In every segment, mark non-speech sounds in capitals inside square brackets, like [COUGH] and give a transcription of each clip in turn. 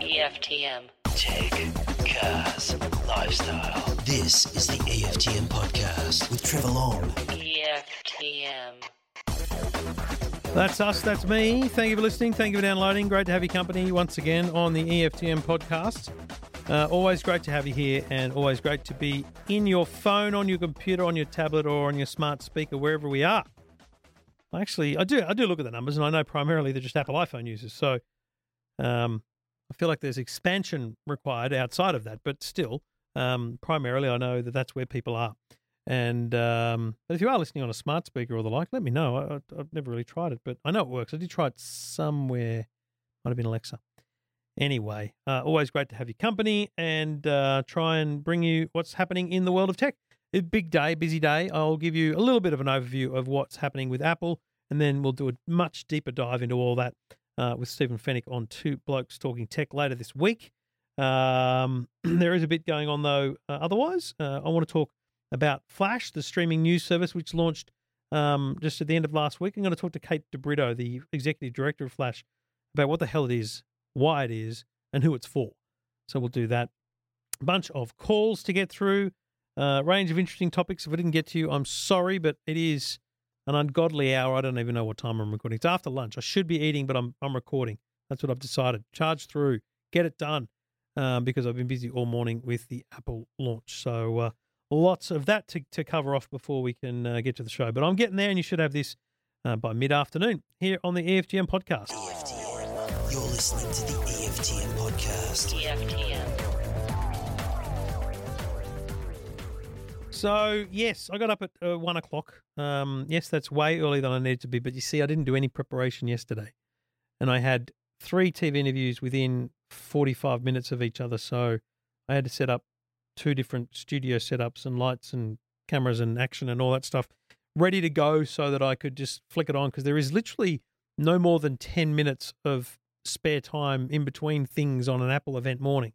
EFTM. Tech, cars, lifestyle. This is the EFTM podcast with Trevor Long. EFTM. That's us. That's me. Thank you for listening. Thank you for downloading. Great to have your company once again on the EFTM podcast. Uh, always great to have you here, and always great to be in your phone, on your computer, on your tablet, or on your smart speaker, wherever we are. Actually, I do. I do look at the numbers, and I know primarily they're just Apple iPhone users. So, um, I feel like there's expansion required outside of that, but still, um, primarily, I know that that's where people are. And um, but if you are listening on a smart speaker or the like, let me know. I, I've never really tried it, but I know it works. I did try it somewhere. Might have been Alexa. Anyway, uh, always great to have your company and uh, try and bring you what's happening in the world of tech. A big day, busy day. I'll give you a little bit of an overview of what's happening with Apple, and then we'll do a much deeper dive into all that uh, with Stephen Fenech on Two Blokes Talking Tech later this week. Um, [CLEARS THROAT] there is a bit going on though. Uh, otherwise, uh, I want to talk about Flash, the streaming news service, which launched um, just at the end of last week. I'm going to talk to Kate DeBrito, the executive director of Flash, about what the hell it is, why it is, and who it's for. So we'll do that. A bunch of calls to get through, uh, range of interesting topics. If I didn't get to you, I'm sorry, but it is an ungodly hour. I don't even know what time I'm recording. It's after lunch. I should be eating, but I'm I'm recording. That's what I've decided. Charge through, get it done, um, because I've been busy all morning with the Apple launch. So uh, lots of that to, to cover off before we can uh, get to the show. But I'm getting there, and you should have this uh, by mid afternoon here on the E EFTM podcast. EFTM. You're listening to the EFTM podcast. EFTM. So yes, I got up at uh, one o'clock. Um, yes, that's way earlier than I needed to be. But you see, I didn't do any preparation yesterday, and I had three TV interviews within forty-five minutes of each other. So I had to set up two different studio setups and lights and cameras and action and all that stuff ready to go, so that I could just flick it on because there is literally no more than ten minutes of spare time in between things on an Apple event morning.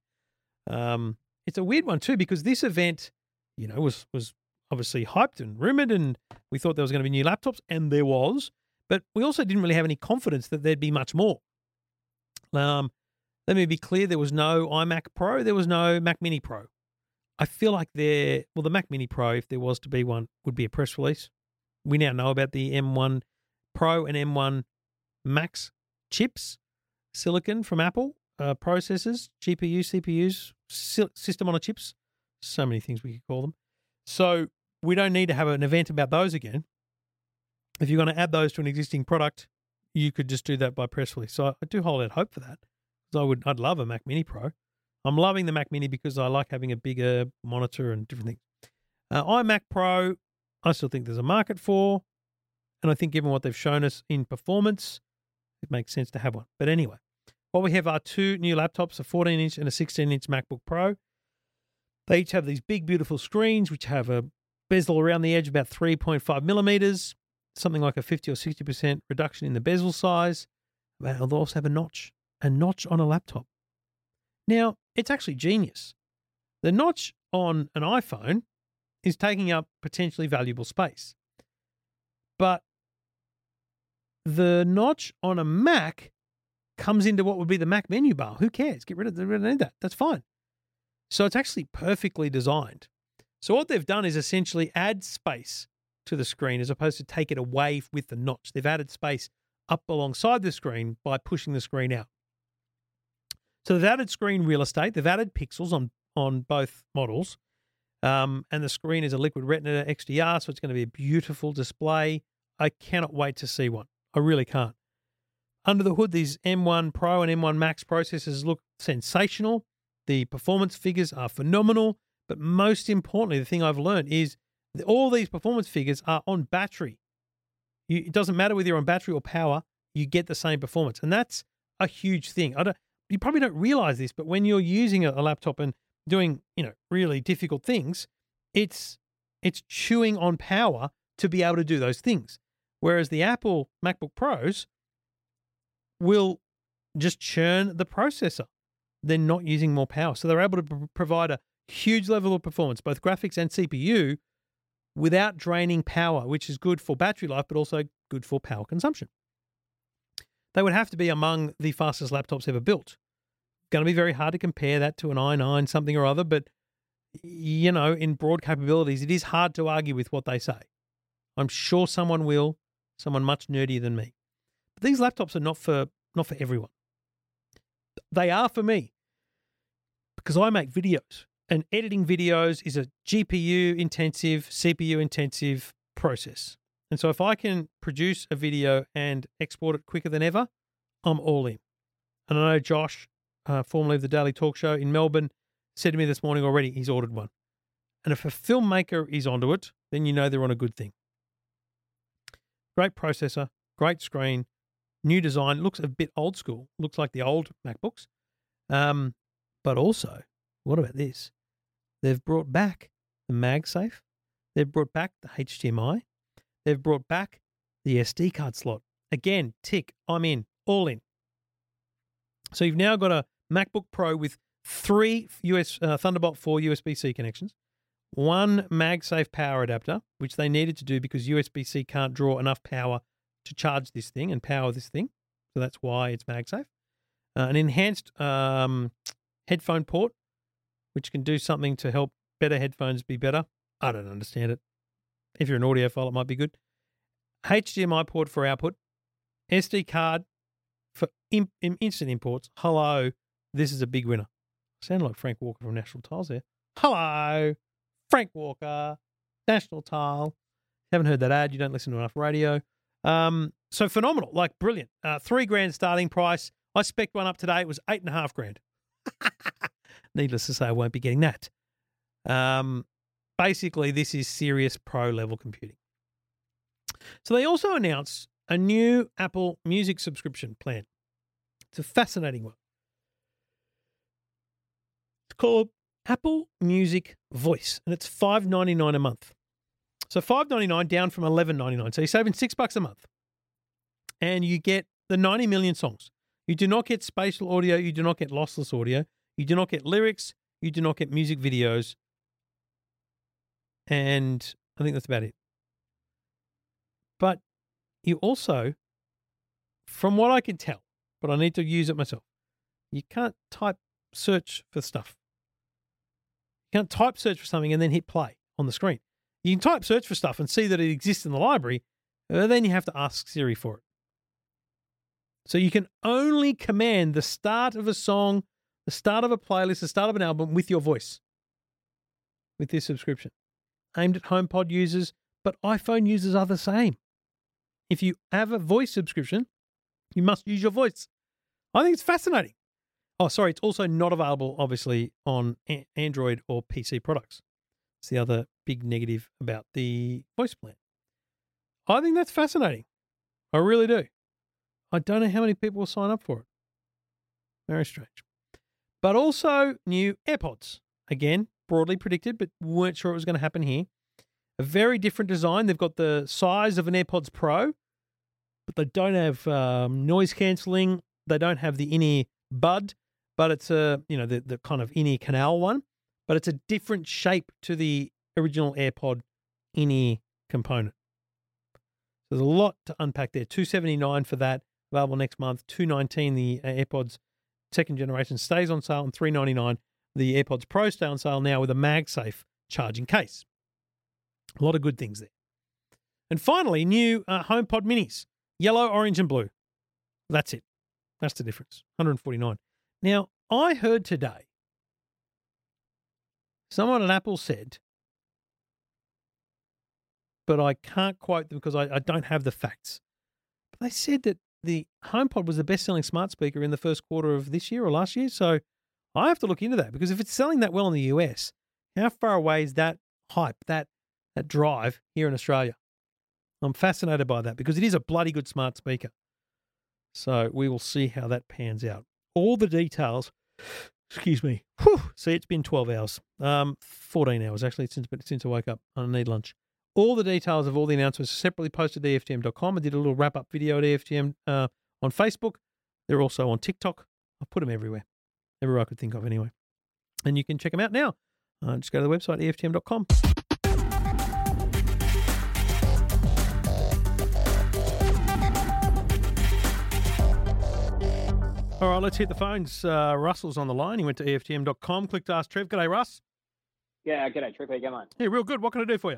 Um, it's a weird one too because this event you know, was was obviously hyped and rumored, and we thought there was going to be new laptops, and there was, but we also didn't really have any confidence that there'd be much more. Um, let me be clear: there was no iMac Pro, there was no Mac Mini Pro. I feel like there, well, the Mac Mini Pro, if there was to be one, would be a press release. We now know about the M1 Pro and M1 Max chips, silicon from Apple, uh, processors, GPU, CPUs, system on a chips so many things we could call them. So we don't need to have an event about those again. If you're going to add those to an existing product, you could just do that by press release. So I do hold out hope for that. I would, I'd love a Mac Mini Pro. I'm loving the Mac Mini because I like having a bigger monitor and different things. Uh, iMac Pro, I still think there's a market for, and I think given what they've shown us in performance, it makes sense to have one. But anyway, what we have are two new laptops, a 14 inch and a 16 inch MacBook Pro. They each have these big, beautiful screens, which have a bezel around the edge about 3.5 millimeters, something like a 50 or 60% reduction in the bezel size. They'll also have a notch, a notch on a laptop. Now, it's actually genius. The notch on an iPhone is taking up potentially valuable space. But the notch on a Mac comes into what would be the Mac menu bar. Who cares? Get rid of, rid of that. That's fine. So it's actually perfectly designed. So what they've done is essentially add space to the screen as opposed to take it away with the notch. They've added space up alongside the screen by pushing the screen out. So they've added screen real estate. They've added pixels on on both models, um, and the screen is a Liquid Retina XDR, so it's going to be a beautiful display. I cannot wait to see one. I really can't. Under the hood, these M1 Pro and M1 Max processors look sensational. The performance figures are phenomenal. But most importantly, the thing I've learned is all these performance figures are on battery. You, it doesn't matter whether you're on battery or power, you get the same performance. And that's a huge thing. I don't, you probably don't realize this, but when you're using a, a laptop and doing, you know, really difficult things, it's it's chewing on power to be able to do those things. Whereas the Apple MacBook Pros will just churn the processor. They're not using more power. So they're able to pr- provide a huge level of performance, both graphics and CPU, without draining power, which is good for battery life, but also good for power consumption. they would have to be among the fastest laptops ever built. Going to be very hard to compare that to an i9 something or other, but you know, in broad capabilities, it is hard to argue with what they say. I'm sure someone will, someone much nerdier than me. But these laptops are not for not for everyone. They are for me because I make videos, and editing videos is a GPU intensive, CPU intensive process. And so if I can produce a video and export it quicker than ever, I'm all in. And I know Josh, uh, formerly of the Daily Talk Show in Melbourne, said to me this morning already he's ordered one. And if a filmmaker is onto it, then you know they're on a good thing. Great processor, great screen, new design. Looks a bit old school. Looks like the old MacBooks. Um, but also, what about this? They've brought back the MagSafe. They've brought back the HDMI. They've brought back the SD card slot. Again, tick, I'm in, all in. So you've now got a MacBook Pro with three US uh, Thunderbolt 4 USB C connections, one MagSafe power adapter, which they needed to do because USB C can't draw enough power to charge this thing and power this thing. So that's why it's MagSafe. Uh, an enhanced um, headphone port, which can do something to help better headphones be better. I don't understand it. If you're an audiophile, it might be good. HDMI port for output, SD card for in, in instant imports. Hello, this is a big winner. Sound like Frank Walker from National Tiles there. Hello, Frank Walker, National Tile. Haven't heard that ad. You don't listen to enough radio. Um, so phenomenal, like brilliant. Uh, three grand starting price. I spec one up today. It was eight and a half grand. [LAUGHS] Needless to say, I won't be getting that. Um, basically, this is serious pro level computing. So they also announced a new Apple Music subscription plan. It's a fascinating one. It's called Apple Music Voice, and it's five ninety nine a month. So five ninety nine down from eleven ninety nine. So you're saving six bucks a month, and you get the ninety million songs. You do not get spatial audio. You do not get lossless audio. You do not get lyrics. You do not get music videos. And I think that's about it. But you also, from what I can tell, but I need to use it myself, you can't type search for stuff. You can't type search for something and then hit play on the screen. You can type search for stuff and see that it exists in the library, but then you have to ask Siri for it. So you can only command the start of a song, the start of a playlist, the start of an album with your voice with this subscription. Aimed at HomePod users, but iPhone users are the same. If you have a voice subscription, you must use your voice. I think it's fascinating. Oh, sorry, it's also not available, obviously, on Android or PC products. It's the other big negative about the voice plan. I think that's fascinating. I really do. I don't know how many people will sign up for it. Very strange. But also new AirPods. Again, broadly predicted, but weren't sure it was going to happen here. A very different design. They've got the size of an AirPods Pro, but they don't have um, noise cancelling. They don't have the in-ear bud, but it's a you know the the kind of in-ear canal one, but it's a different shape to the original AirPod in-ear component. So there's a lot to unpack there. Two seventy nine for that available next month. Two nineteen the AirPods second generation stays on sale, and three ninety nine the AirPods Pro stay on sale now with a MagSafe charging case. A lot of good things there. And finally, new uh, HomePod Minis, yellow, orange, and blue. That's it. That's the difference. 149. Now, I heard today someone at Apple said, but I can't quote them because I, I don't have the facts. But they said that the HomePod was the best-selling smart speaker in the first quarter of this year or last year. So I have to look into that because if it's selling that well in the US, how far away is that hype, that that drive here in Australia? I'm fascinated by that because it is a bloody good smart speaker. So we will see how that pans out. All the details, excuse me. Whew, see, it's been 12 hours, um, 14 hours actually since since I woke up. I need lunch. All the details of all the announcements are separately posted at EFTM.com. I did a little wrap up video at EFTM uh, on Facebook. They're also on TikTok. I put them everywhere, everywhere I could think of anyway. And you can check them out now. Uh, just go to the website, EFTM.com. All right, let's hit the phones. Uh, Russell's on the line. He went to EFTM.com, clicked Ask Trev. G'day, Russ. Yeah, g'day, Trick. How you going, Yeah, real good. What can I do for you?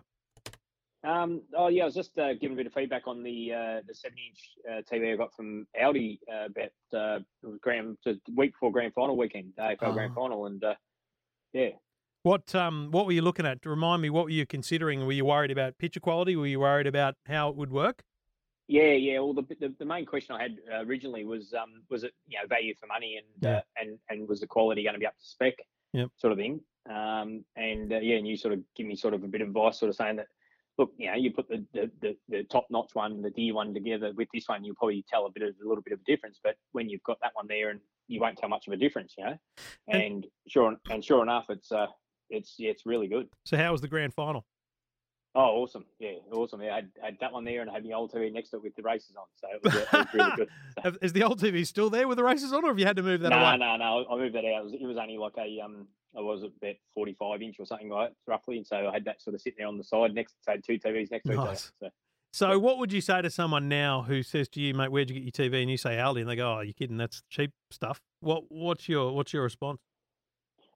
Um, oh, yeah, I was just uh, giving a bit of feedback on the uh, the 70 inch uh, TV I got from Aldi uh, about uh, grand, week before grand final weekend, AFL grand Oh. final, and uh, yeah, What um what were you looking at? Remind me, what were you considering? Were you worried about picture quality? Were you worried about how it would work? Yeah, yeah. Well, the, the the main question I had uh, originally was um, was it you know value for money and Yeah. uh, and and was the quality going to be up to spec, Yep. sort of thing. Um, and uh, yeah, and you sort of give me sort of a bit of advice, sort of saying that. Look, you know, you put the, the, the, the top notch one, the dear one together with this one, you'll probably tell a bit of a little bit of a difference. But when you've got that one there, and you won't tell much of a difference, you know. And- And sure, and sure enough, it's uh, it's yeah, it's really good. So how was the grand final? Oh, awesome! Yeah, awesome. Yeah, I had, had that one there, and I had the old TV next to it with the races on, so it was, it was really good. [LAUGHS] So- Is the old TV still there with the races on, or have you had to move that out? no, away? no, no. I moved that out. It was, it was only like a um, I was about forty-five inch or something like that, roughly, and so I had that sort of sitting there on the side next, so I had two TVs next to each other. Nice. So, So what would you say to someone now who says to you, mate, where'd you get your TV? And you say Aldi, and they go, oh, you're kidding, that's cheap stuff. What what's your what's your response?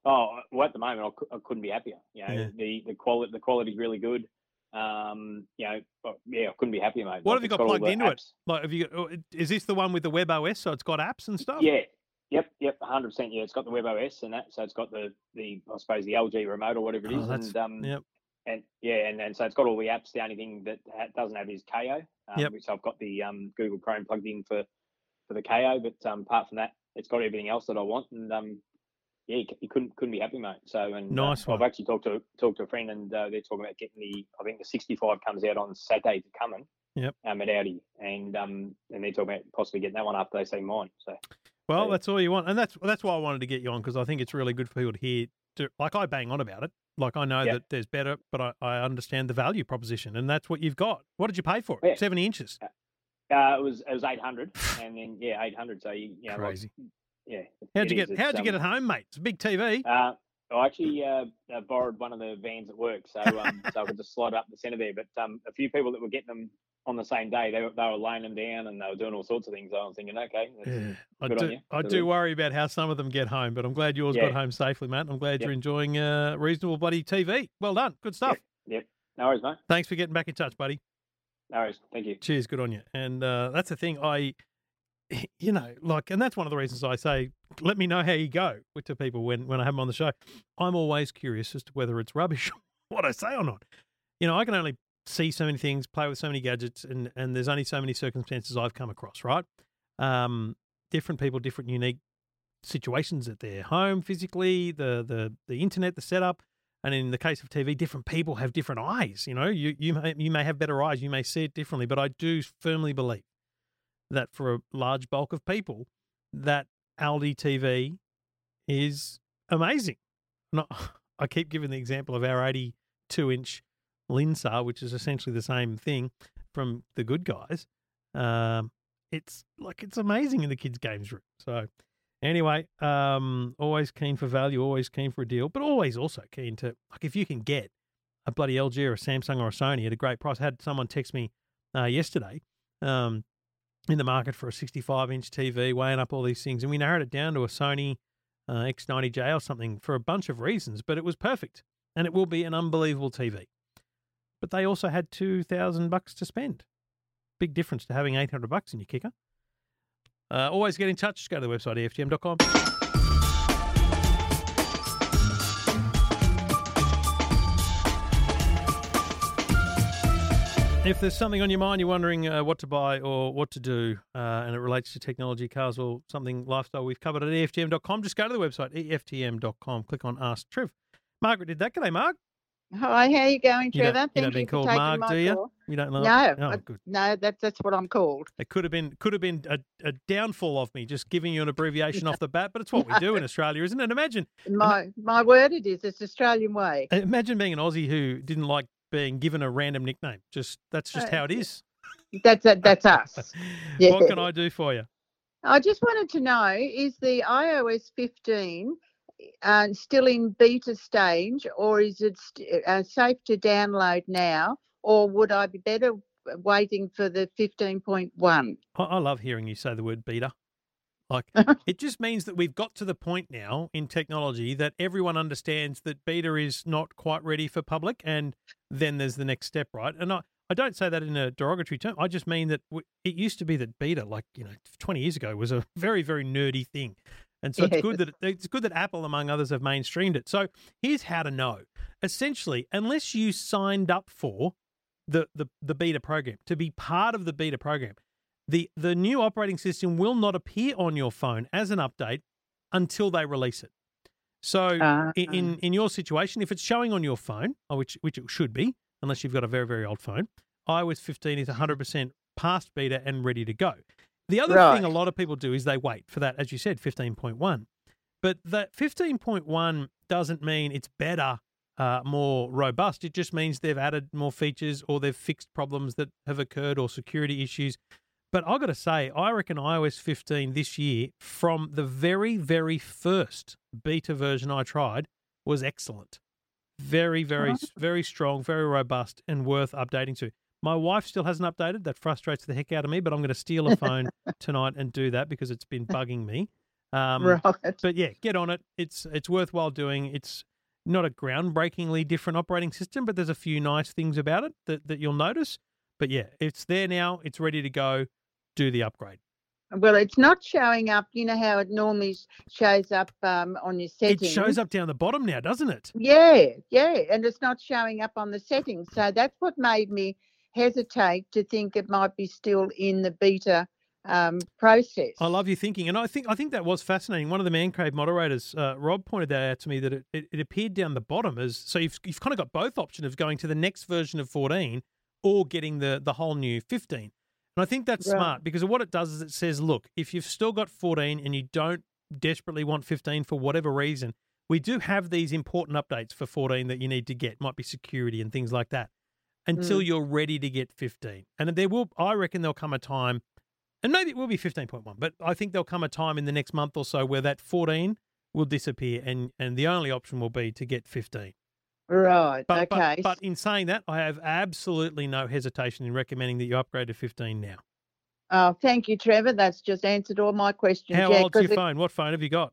oh, well, at the moment, I, couldn't be happier. You know, Yeah. the the quality the quality's really good. Um, you know, but, yeah, I couldn't be happier, mate. What Like, have you it's got plugged into it? apps. Like, have you? oh, Is this the one with the web OS? So it's got apps and stuff. Yeah. Yep, yep, hundred percent. Yeah, it's got the web OS and that, so it's got the the I suppose the LG remote or whatever it is, Oh, and um, Yep. and yeah, and, and so it's got all the apps. The only thing that ha- doesn't have is Kayo, um, Yep. which I've got the um, Google Chrome plugged in for for the Kayo. But um, apart from that, it's got everything else that I want, and um, yeah, you, you couldn't couldn't be happy, mate. So and uh, Nice one. I've actually talked to talked to a friend, and uh, they're talking about getting the I think the 65 comes out on Saturday to coming. Yep. Um, at Aldi, and um, and they're talking about possibly getting that one after they see mine. So Well, So- that's all you want, and that's that's why I wanted to get you on because I think it's really good for people to hear. To, like I bang on about it. Like I know Yeah. that there's better, but I, I understand the value proposition, and that's what you've got. What did you pay for it? Yeah. Seventy inches. Uh, it was it was eight hundred, [SIGHS] and then yeah, eight hundred. So you, you know, like, Crazy. Yeah. How'd you is. get? How'd you get it home, mate? It's a big TV. Uh, I actually uh, uh, borrowed one of the vans at work, so um, [LAUGHS] so I could just slide up the centre there. But um, a few people that were getting them on the same day, they were, they were laying them down and they were doing all sorts of things. I was thinking, okay, Yeah, I do. I do worry about how some of them get home, but I'm glad yours Yeah. got home safely, mate. I'm glad Yep. you're enjoying uh, reasonable bloody TV. Well done. Good stuff. Yep. no worries, mate. Thanks for getting back in touch, buddy. No worries. Thank you. Cheers, good on you. And uh, that's the thing. I, you know, like, and that's one of the reasons I say, let me know how you go with to people when when I have them on the show. I'm always curious as to whether it's rubbish, [LAUGHS] what I say or not. You know, I can only see so many things, play with so many gadgets, and and there's only so many circumstances I've come across. Right, um, different people, different unique situations at their home physically, the the the internet, the setup. And in the case of TV, different people have different eyes. You know, you you may you may have better eyes, you may see it differently, but I do firmly believe that for a large bulk of people, that Aldi TV is amazing. [LAUGHS] I keep giving the example of our 82 inch Linsar, which is essentially the same thing from the good guys. Um, it's like it's amazing in the kids' games room. So anyway, um, always keen for value, always keen for a deal, but always also keen to like if you can get a bloody LG or a Samsung or a Sony at a great price. I had someone text me uh, yesterday um, in the market for a 65 inch TV, weighing up all these things, and we narrowed it down to a Sony uh, X90J or something for a bunch of reasons, but it was perfect, and it will be an unbelievable TV. But they also had two thousand bucks to spend. Big difference to having eight hundred bucks in your kicker. Uh, always get in touch. Go to the website EFTM.com. If there's something on your mind, you're wondering uh, what to buy or what to do, uh, and it relates to technology, cars, or something lifestyle, we've covered at EFTM.com. Just go to the website, EFTM.com, click on Ask Trev. Margaret did that. G'day, Mark. Hi, how you going, You don't- Trevor? you don't Thank been you called Mark, do you? call. You don't know? No, Oh, I-. No, that's that's what I'm called. It could have been could have been a, a downfall of me just giving you an abbreviation off the bat, but it's what we do in [LAUGHS] Australia, isn't it? Imagine My my word, it is. It's Australian way. imagine being an Aussie who didn't like being given a random nickname. Just that's just how it is. That's that, that's [LAUGHS] us. Yeah. What can I do for you? I just wanted to know: is the iOS 15 uh, still in beta stage, or is it st- uh, safe to download now, or would I be better waiting for the 15.1? I, I love hearing you say the word beta. Like [LAUGHS] uh-huh. it just means that we've got to the point now in technology that everyone understands that beta is not quite ready for public, and then there's the next step, right? And I, I don't say that in a derogatory term. I just mean that w- it used to be that beta, like you know, 20 years ago, was a [LAUGHS] very very nerdy thing, and so it's good that it, it's good that Apple, among others, have mainstreamed it. So here's how to know. Essentially, unless you signed up for the the, the beta program to be part of the beta program, the the new operating system will not appear on your phone as an update until they release it. So Ah. in, in in your situation, if it's showing on your phone, uh, which which it should be, unless you've got a very very old phone, iOS 15 is 100% past beta and ready to go. The other thing a lot of people do is they wait for that, as you said, 15.1. But that 15.1 doesn't mean it's better, uh, more robust. It just means they've added more features or they've fixed problems that have occurred or security issues. But I've got to say, I reckon iOS 15 this year, from the very, very first beta version I tried, was excellent. Very, very, very strong, very robust, and worth updating to. My wife still hasn't updated. That frustrates the heck out of me, but I'm going to steal a phone [LAUGHS] tonight and do that because it's been bugging me. Um, right. but yeah, get on it. It's it's worthwhile doing. It's not a groundbreakingly different operating system, but there's a few nice things about it that, that you'll notice. But yeah, it's there now. It's ready to go. Do the upgrade. Well, it's not showing up. You know how it normally shows up um, on your settings. It shows up down the bottom now, doesn't it? Yeah, yeah, and it's not showing up on the settings. So that's what made me hesitate to think it might be still in the beta um, process. I love your thinking, and I think I think that was fascinating. One of the Man Cave moderators, uh, Rob, pointed that out to me that it, it, it appeared down the bottom as so you've you've kind of got both options of going to the next version of 14 or getting the the whole new 15. And I think that's Right. smart because what it does is it says, look, if you've still got 14 and you don't desperately want 15 for whatever reason, we do have these important updates for 14 that you need to get. Might be security and things like that. Until mm. you're ready to get 15. And there will I reckon there'll come a time and maybe it will be 15.1, but I think there'll come a time in the next month or so where that 14 will disappear and, and the only option will be to get 15. Right. But, okay. but, but in saying that, I have absolutely no hesitation in recommending that you upgrade to 15 now. oh, thank you, Trevor. That's just answered all my questions. How yeah, old's your it- phone? What phone have you got?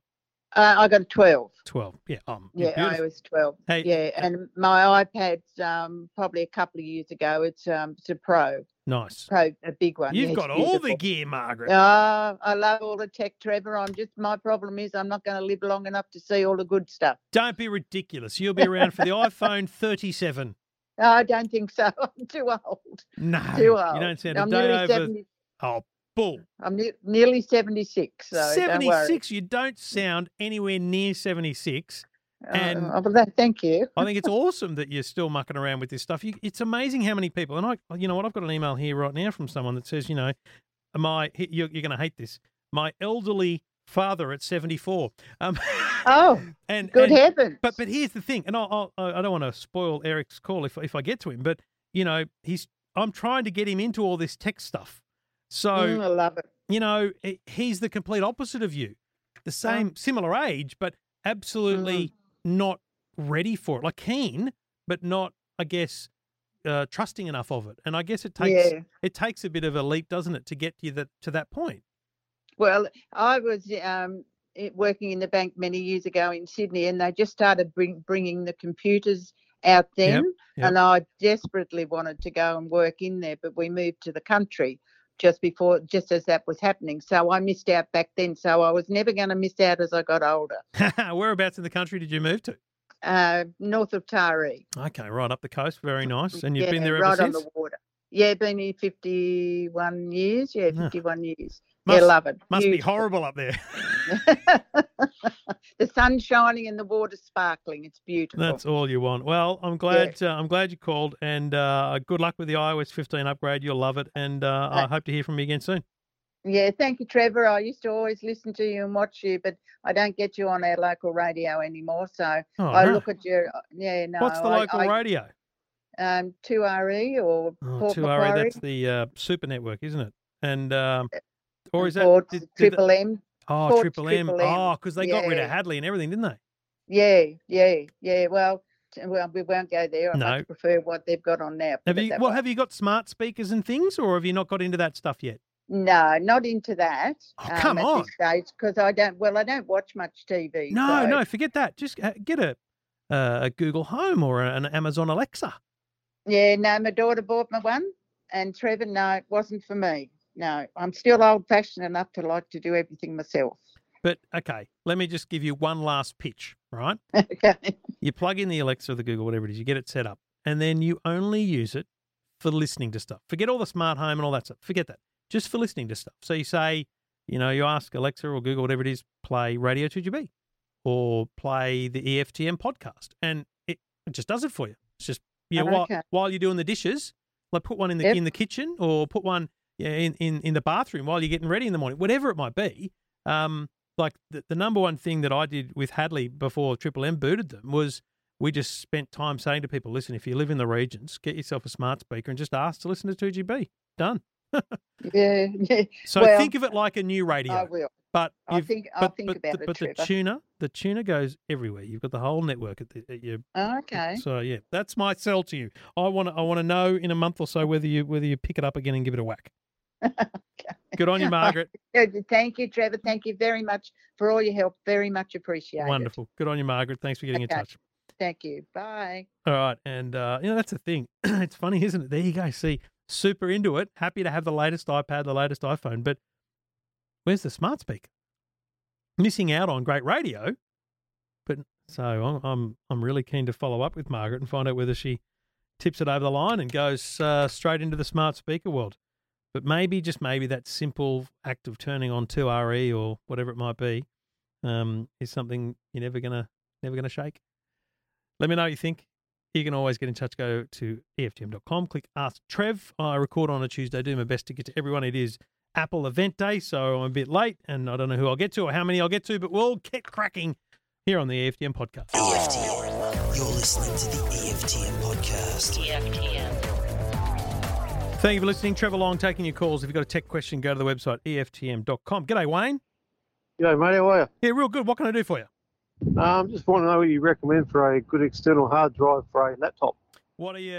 Uh, I got a 12. 12. Yeah. Um, Yeah, beautiful. was 12. Hey, yeah, and my iPad's um, probably a couple of years ago. It's um, it's a Pro, nice. Pro, a big one. You've yeah, got all the gear, Margaret. Oh, I love all the tech, Trevor. I'm just my problem is I'm not going to live long enough to see all the good stuff. Don't be ridiculous. You'll be around for the iPhone [LAUGHS] 37. I don't think so. [LAUGHS] I'm too old. No, Too old. you don't sound I'm day nearly over. 70. Oh, bull. I'm ne- nearly 76. So don't worry. 76. You don't sound anywhere near 76. Uh, and- that, thank you. I think it's [LAUGHS] awesome that you're still mucking around with this stuff. You, it's amazing how many people, and I, you know what, I've got an email here right now from someone that says, you know, my, you're, you're going to hate this, my elderly father at 74. Um, [LAUGHS] Oh, and, good and- heavens! But but here's the thing, and I'll, I'll, I don't want to spoil Eric's call if if I get to him, but you know he's I'm trying to get him into all this tech stuff. So Mm, I love it. you know he- he's the complete opposite of you, the same similar age, but absolutely not ready for it. Like keen, but not I guess uh, trusting enough of it. And I guess it takes Yeah. it takes a bit of a leap, doesn't it, to get you that to that point. Well, I was um, working in the bank many years ago in Sydney, and they just started bring, bringing the computers out then. yep. And I desperately wanted to go and work in there, but we moved to the country just before, just as that was happening. So I missed out back then. So I was never going to miss out as I got older. [LAUGHS] Whereabouts in the country did you move to? Uh, north of Taree. Okay, right up the coast. Very nice. And you've yeah, been there ever right since. on the water. Yeah, been here 51 years. Yeah, Ah. 51 years. Must- yeah, love it. Must be horrible up there. [LAUGHS] [LAUGHS] the sun shining and the water sparkling. It's beautiful. That's all you want. Well, I'm glad. Uh, I'm glad you called, and uh, good luck with the iOS 15 upgrade. You'll love it, and uh, I Uh, hope to hear from you again soon. Yeah, thank you, Trevor. I used to always listen to you and watch you, but I don't get you on our local radio anymore. So Oh, I no. look at your yeah. No, What's the I- local I, radio? Um, two RE or oh, 2RE. That's the uh, Super Network, isn't it? And um, or is that did- did Triple M. oh Triple M? M, Oh, because they got rid of. Hadley and everything, didn't they? Yeah, yeah, yeah. Well, well, we won't go there. I No. much prefer what they've got on now. Have you? Well, way. have you got smart speakers and things, or have you not got into that stuff yet? No, not into that. Oh, come at on. Stage, because I don't. Well, I don't watch much TV. No, so- no, forget that. Just uh, get a uh, a Google Home or an Amazon Alexa. Yeah, no. My daughter bought me one, and Trevor, no, it wasn't for me. No, I'm still old-fashioned enough to like to do everything myself. But okay, let me just give you one last pitch, right? [LAUGHS] okay. You plug in the Alexa or the Google, whatever it is, you get it set up, and then you only use it for listening to stuff. Forget all the smart home and all that stuff. Forget that. Just for listening to stuff. So you say, you know, you ask Alexa or Google, whatever it is, play Radio 2GB or play the EFTM podcast, and it, it just does it for you. It's just you know, while, Okay. while you're doing the dishes, like put one in the Yep. in the kitchen or put one in, in in the bathroom while you're getting ready in the morning, whatever it might be. Um, like the, the number one thing that I did with Hadley before Triple M booted them was we just spent time saying to people, listen, if you live in the regions, get yourself a smart speaker and just ask to listen to 2GB. Done. [LAUGHS] Yeah, yeah. So Well, think of it like a new radio. I will. but I'll think. I'll but, think but, about the, it, but the tuner, the tuner goes everywhere. You've got the whole network at, the, at your. Oh, okay. So yeah, that's my sell to you. I want to. I want to know in a month or so whether you whether you pick it up again and give it a whack. Good on you, [LAUGHS] Margaret. Thank you, Trevor. Thank you very much for all your help. Very much appreciated. Wonderful. Good on you, Margaret. Thanks for getting in touch. Thank you. Bye. All right, and uh, you know that's the thing. [CLEARS THROAT] it's funny, isn't it? There you go. See, super into it. Happy to have the latest iPad, the latest iPhone, but where's the smart speaker? Missing out on great radio. But so I'm I'm, I'm really keen to follow up with Margaret and find out whether she tips it over the line and goes uh, straight into the smart speaker world. But maybe, just maybe, that simple act of turning on 2RE or whatever it might be um, is something you're never gonna never gonna shake. Let me know what you think. You can always get in touch. Go to EFTM.com, click Ask Trev. I record on a Tuesday, do my best to get to everyone. It is Apple event day, so I'm a bit late and I don't know who I'll get to or how many I'll get to, but we'll get cracking here on the EFTM podcast. EFTM. You're listening to the EFTM podcast. EFTM. Thank you for listening. Trevor Long taking your calls. If you've got a tech question, go to the website EFTM.com. G'day, Wayne. G'day, mate. How are you? Yeah, real good. What can I do for you? you? Um, just want to know what you recommend for a good external hard drive for a laptop. What are you,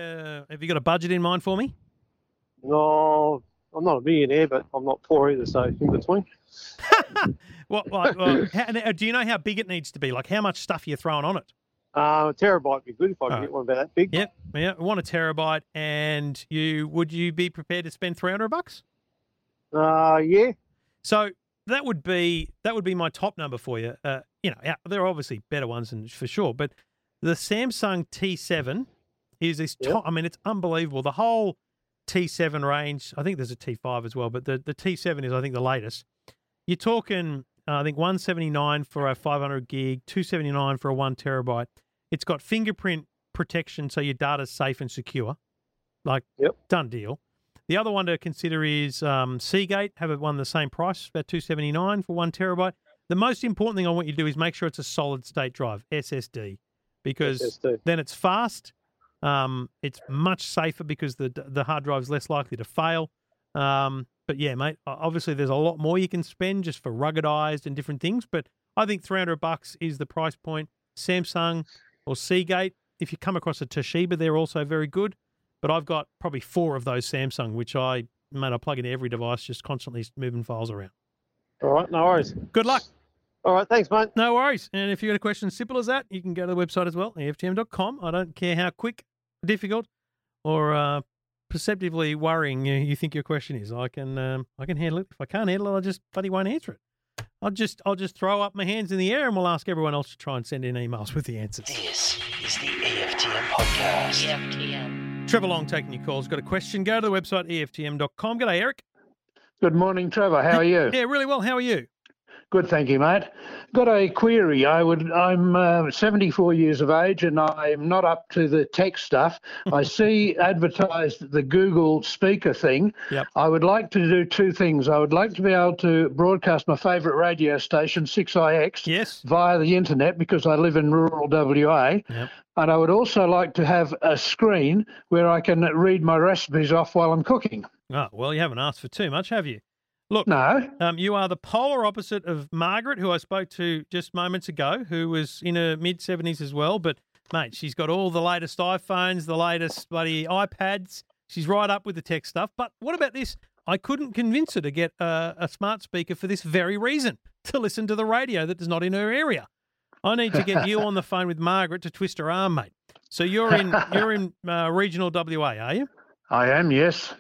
have you got a budget in mind for me? No, I'm not a millionaire, but I'm not poor either, so in between. [LAUGHS] What, like, well, how, do you know how big it needs to be? Like, how much stuff you're you throwing on it? Uh, a terabyte would be good if I could Alright. get one about that big. Yep. Yeah. Want a terabyte, and you would you be prepared to spend three hundred bucks? Uh, yeah. So that would be that would be my top number for you. Uh, you know, yeah, there are obviously better ones, and for sure, but the Samsung T7 is this. Yep. Top, I mean, it's unbelievable. The whole T7 range. I think there's a T5 as well, but the the T7 is I think the latest. You're talking, uh, I think 179 for a 500 gig, 279 for a one terabyte. It's got fingerprint protection, so your data's safe and secure. Like, Yep. done deal. The other one to consider is um, Seagate. Have it one the same price, about two seventy nine for one terabyte. The most important thing I want you to do is make sure it's a solid state drive (SSD), because SSD. then it's fast. Um, it's much safer because the the hard drive is less likely to fail. Um, but yeah, mate, obviously there's a lot more you can spend just for ruggedized and different things. But I think 300 bucks is the price point. Samsung or Seagate. If you come across a Toshiba, they're also very good. But I've got probably four of those Samsung, which I, mate, I plug into every device, just constantly moving files around. All right, no worries. Good luck. All right, thanks, mate. No worries. And if you've got a question simple as that, you can go to the website as well, EFTM.com. I don't care how quick, difficult, or uh, perceptively worrying you, you think your question is. I can um, I can handle it. If I can't handle it, I just bloody won't answer it. I'll just I'll just throw up my hands in the air and we'll ask everyone else to try and send in emails with the answers. This is the EFTM podcast. EFTM. Trevor Long taking your calls. Got a question? Go to the website EFTM.com. G'day, Eric. Good morning, Trevor. How are you? Yeah, really well. How are you? Good, thank you, mate. Got a query. I would. I'm uh, 74 years of age, and I'm not up to the tech stuff. I [LAUGHS] see advertised the Google Speaker thing. Yep. I would like to do two things. I would like to be able to broadcast my favourite radio station, 6IX, Yes. via the internet because I live in rural WA. Yep. And I would also like to have a screen where I can read my recipes off while I'm cooking. Oh, well, you haven't asked for too much, have you? Look, No. Um, you are the polar opposite of Margaret, who I spoke to just moments ago, who was in her mid 70s as well. But, mate, she's got all the latest iPhones, the latest bloody iPads. She's right up with the tech stuff. But what about this? I couldn't convince her to get a, a smart speaker for this very reason [LAUGHS] to listen to the radio that is not in her area. I need to get you on the phone with Margaret to twist her arm, mate. So you're in [LAUGHS] you're in uh, regional WA, are you? I am, yes.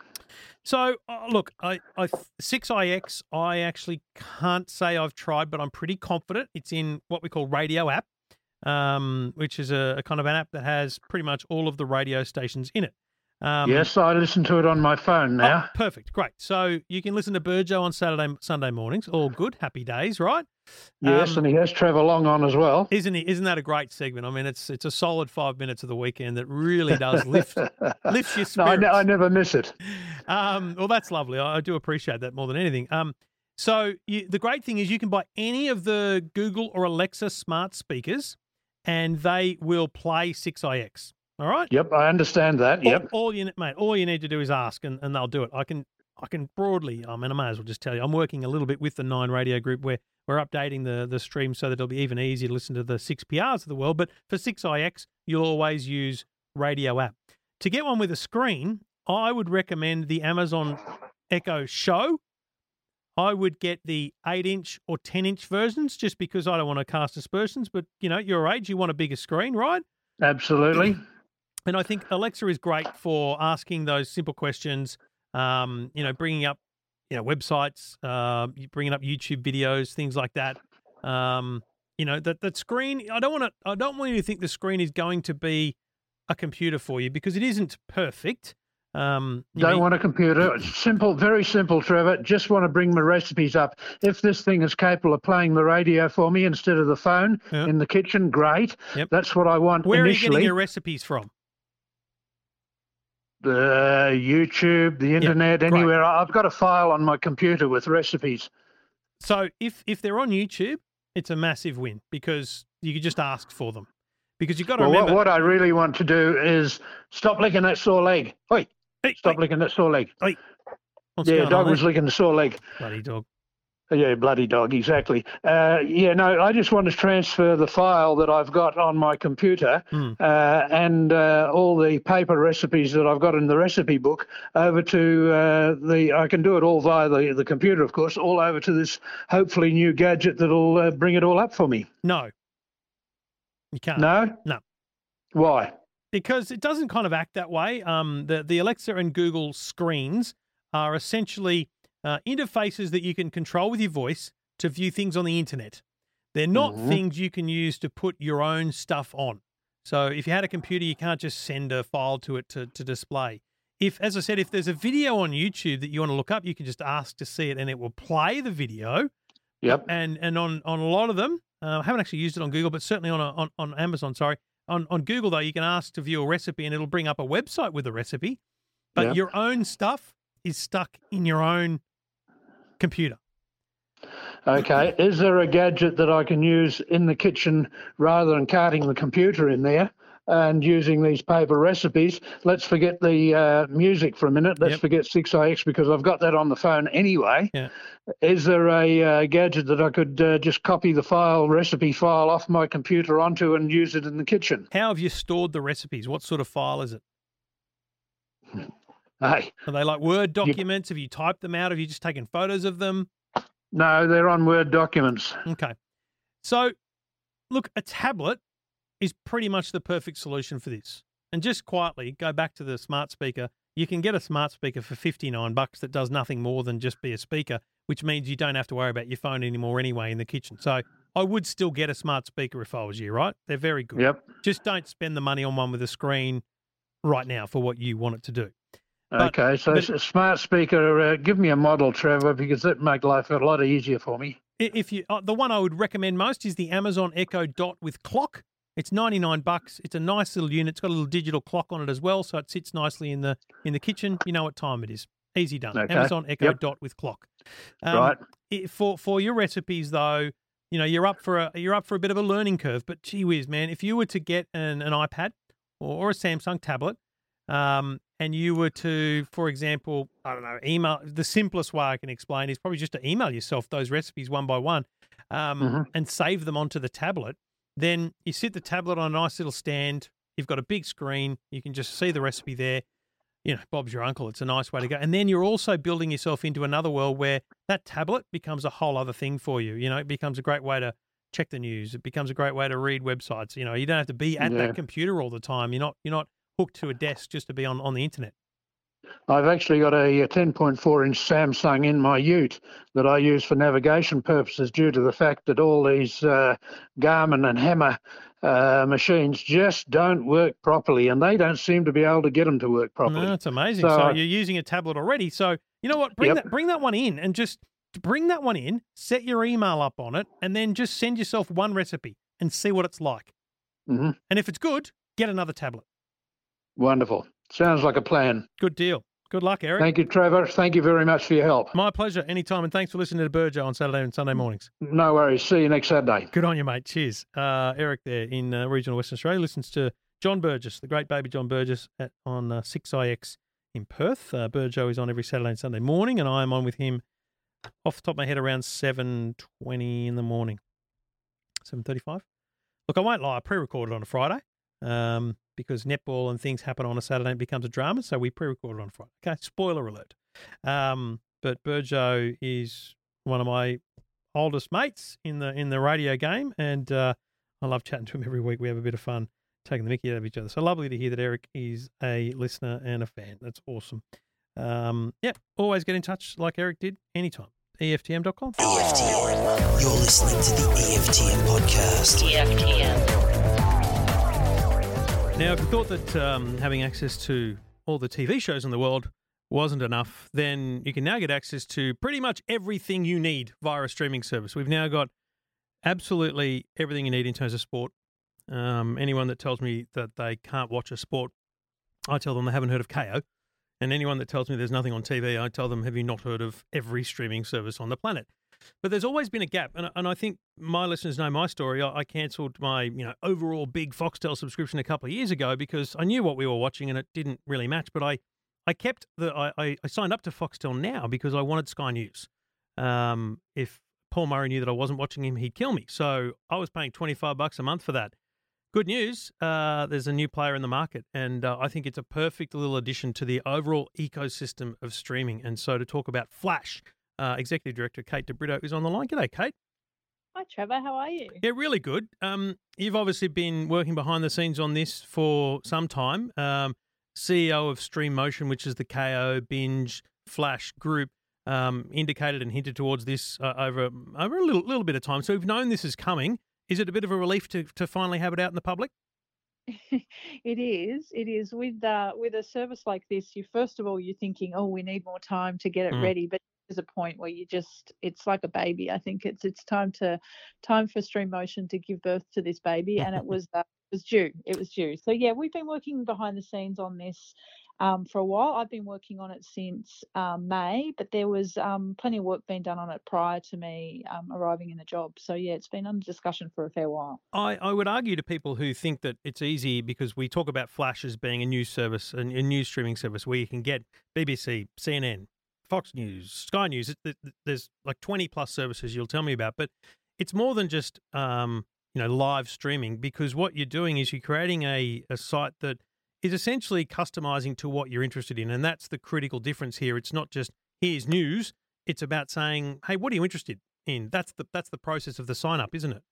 So uh, look, I, I six IX. I actually can't say I've tried, but I'm pretty confident it's in what we call radio app, um, which is a, a kind of an app that has pretty much all of the radio stations in it. Um, yes, I listen to it on my phone oh, now. perfect, great. So you can listen to Burjo on Saturday, Sunday mornings. All good, happy days, right? yes, um, and he has Trevor Long on as well. Isn't he? Isn't that a great segment? I mean, it's it's a solid five minutes of the weekend that really does lift [LAUGHS] lifts your No, spirits. I, ne- I never miss it. Um, well, that's lovely. I, I do appreciate that more than anything. Um, so you, the great thing is you can buy any of the Google or Alexa smart speakers, and they will play 6ix. All right. Yep, I understand that. All- Yep. All, you mate, all you need to do is ask, and, and they'll do it. I can I can broadly. I mean, I may as well just tell you. I'm working a little bit with the Nine Radio Group where we're updating the the stream so that it'll be even easier to listen to the six PRs of the world. But for 6ix, you'll always use Radio app. To get one with a screen, I would recommend the Amazon Echo Show. I would get the 8 inch or 10 inch versions just because I don't want to cast aspersions. But, you know, your age, you want a bigger screen, right? Absolutely. And I think Alexa is great for asking those simple questions, um, you know, bringing up, you know, websites, uh, bringing up YouTube videos, things like that. Um, you know, that, that screen, I don't want to, I don't want you to think the screen is going to be a computer for you because it isn't perfect. Um, Don't know, want a computer. Simple, very simple, Trevor. Just want to bring my recipes up. If this thing is capable of playing the radio for me instead of the phone Yeah. in the kitchen, great. Yep. That's what I want where are you getting your recipes from? The YouTube, the internet, great. anywhere. I've got a file on my computer with recipes. So if if they're on YouTube, it's a massive win because you could just ask for them. Because you've got to Well, what, remember. what I really want to do is stop licking that sore leg. Oi, Hey, stop hey, licking that sore leg. what's yeah, dog on was licking the sore leg. bloody dog. Yeah, bloody dog, exactly. Uh, yeah, no, I just want to transfer the file that I've got on my computer Hmm. uh, and uh, all the paper recipes that I've got in the recipe book over to uh, the. I can do it all via the, the computer, of course, all over to this hopefully new gadget that'll uh, bring it all up for me. No, you can't. No? No. Why? because it doesn't kind of act that way. Um, the the Alexa and Google screens are essentially uh, interfaces that you can control with your voice to view things on the internet. They're not Mhm. things you can use to put your own stuff on. So if you had a computer, you can't just send a file to it to, to display. If, as I said, if there's a video on YouTube that you want to look up, you can just ask to see it, and it will play the video. Yep. and and on on a lot of them, uh, I haven't actually used it on Google, but certainly on a, on on Amazon. Sorry, on on Google though, you can ask to view a recipe, and it'll bring up a website with a recipe. But Yeah. your own stuff is stuck in your own computer. Okay. Is there a gadget that I can use in the kitchen rather than carting the computer in there and using these paper recipes? Let's forget the uh, music for a minute. Let's Yep. forget 6ix because I've got that on the phone anyway. Yeah. Is there a uh, gadget that I could uh, just copy the file, recipe file off my computer onto and use it in the kitchen? How have you stored the recipes? What sort of file is it? Hey, Are they like Word documents? Have you typed them out? Have you just taken photos of them? no, they're on Word documents. Okay. So, look, a tablet is pretty much the perfect solution for this. And just quietly go back to the smart speaker. You can get a smart speaker for 59 bucks that does nothing more than just be a speaker, which means you don't have to worry about your phone anymore anyway in the kitchen. So, I would still get a smart speaker if I was you, right? They're very good. Yep. Just don't spend the money on one with a screen right now for what you want it to do. But- Okay, so but- a smart speaker. Uh, give me a model, Trevor, because that make life a lot easier for me. If you, uh, the one I would recommend most is the Amazon Echo Dot with clock. It's ninety nine bucks. It's a nice little unit. It's got a little digital clock on it as well, so it sits nicely in the in the kitchen. You know what time it is. Easy done. Okay. Amazon Echo Yep. Dot with clock. Um, right. i- for for your recipes though, you know you're up for a you're up for a bit of a learning curve. But gee whiz, man, if you were to get an, an iPad or, or a Samsung tablet, um, and you were to, for example, I don't know, email the simplest way I can explain is probably just to email yourself those recipes one by one, um, Mhm. and save them onto the tablet. Then you sit the tablet on a nice little stand. You've got a big screen. You can just see the recipe there. you know, Bob's your uncle. It's a nice way to go. And then you're also building yourself into another world where that tablet becomes a whole other thing for you. You know, it becomes a great way to check the news. It becomes a great way to read websites. You know, you don't have to be at Yeah. that computer all the time. You're not you're not hooked to a desk just to be on, on the internet. I've actually got a, uh 10.4 inch Samsung in my ute that I use for navigation purposes due to the fact that all these uh, Garmin and Hema uh, machines just don't work properly and they don't seem to be able to get them to work properly. No, it's amazing. So, So- you're using a tablet already. So you know what? Bring Yep. that bring that one in and just bring that one in, set your email up on it, and then just send yourself one recipe and see what it's like. hmm And if it's good, get another tablet. Wonderful. Sounds like a plan. Good deal. Good luck, Eric. Thank you, Trevor. Thank you very much for your help. My pleasure. Anytime. And thanks for listening to Burgo on Saturday and Sunday mornings. No worries. See you next Saturday. Good on you, mate. Cheers. Uh, Eric there in uh, regional Western Australia listens to John Burgess, the great baby John Burgess, at, on uh, 6IX in Perth. Uh, Burgo is on every Saturday and Sunday morning, and I am on with him off the top of my head around 7.20 in the morning. 7.35? Look, I won't lie. I pre-recorded on a Friday um, because netball and things happen on a Saturday and it becomes a drama, so we pre-recorded on Friday. Okay, spoiler alert. Um, but Burgo is one of my oldest mates in the in the radio game, and uh, I love chatting to him every week. We have a bit of fun taking the mickey out of each other. So lovely to hear that Eric is a listener and a fan. That's awesome. Um, yeah, always get in touch like Eric did anytime. EFTM.com. EFTM. You're listening to the EFTM podcast. EFTM. Now, if you thought that um, having access to all the TV shows in the world wasn't enough, then you can now get access to pretty much everything you need via a streaming service. We've now got absolutely everything you need in terms of sport. Um, anyone that tells me that they can't watch a sport, I tell them they haven't heard of Kayo. And anyone that tells me there's nothing on TV, I tell them, have you not heard of every streaming service on the planet? But there's always been a gap, and, and I think my listeners know my story. I, I cancelled my you know overall big Foxtel subscription a couple of years ago because I knew what we were watching and it didn't really match. But I, I kept the I, I, signed up to Foxtel now because I wanted Sky News. Um, if Paul Murray knew that I wasn't watching him, he'd kill me. So I was paying twenty five bucks a month for that. Good news, uh, there's a new player in the market, and uh, I think it's a perfect little addition to the overall ecosystem of streaming. And so to talk about Flash, uh, Executive Director Kate DeBrito is on the line. G'day, Kate. Hi, Trevor. How are you? Yeah, really good. Um, you've obviously been working behind the scenes on this for some time. Um, CEO of Stream Motion, which is the Kayo Binge Flash group, um, indicated and hinted towards this uh, over over a little little bit of time. So we've known this is coming. Is it a bit of a relief to to finally have it out in the public? [LAUGHS] it is. It is with uh, with a service like this. You first of all, you're thinking, oh, we need more time to get it Mm. ready, but there's a point where you just it's like a baby. I think it's it's time to time for Stream Motion to give birth to this baby, and it [LAUGHS] was uh, it was due. It was due. So yeah, we've been working behind the scenes on this. Um, for a while, I've been working on it since um, May, but there was um, plenty of work being done on it prior to me um, arriving in the job. So yeah, it's been under discussion for a fair while. I, I would argue to people who think that it's easy because we talk about Flash as being a news service, a, a news streaming service where you can get BBC, CNN, Fox News, Sky News. It- it- There's like 20 plus services you'll tell me about, but it's more than just um, you know live streaming because what you're doing is you're creating a, a site that is essentially customizing to what you're interested in, and that's the critical difference here. It's not just here's news; it's about saying, hey, what are you interested in? That's the that's the process of the sign up, isn't it?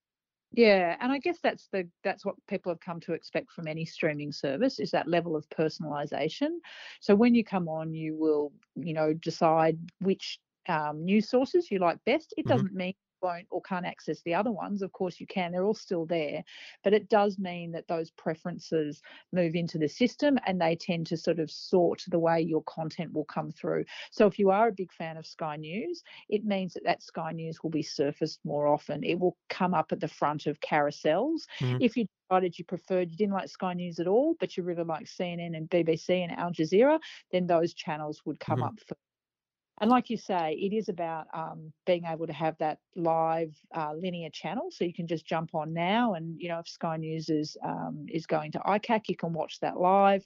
Yeah, and I guess that's the that's what people have come to expect from any streaming service is that level of personalization. So when you come on, you will you know decide which um, news sources you like best. It Mhm. doesn't mean won't or can't access the other ones. Of course you can; they're all still there. But it does mean that those preferences move into the system, and they tend to sort of sort the way your content will come through. So if you are a big fan of Sky News, it means that that Sky News will be surfaced more often. It will come up at the front of carousels. Mhm. If you decided you preferred, you didn't like Sky News at all, but you really like CNN and BBC and Al Jazeera, then those channels would come Mhm. up first. And like you say, it is about um, being able to have that live uh, linear channel, so you can just jump on now, and you know if Sky News is um, is going to ICAC, you can watch that live.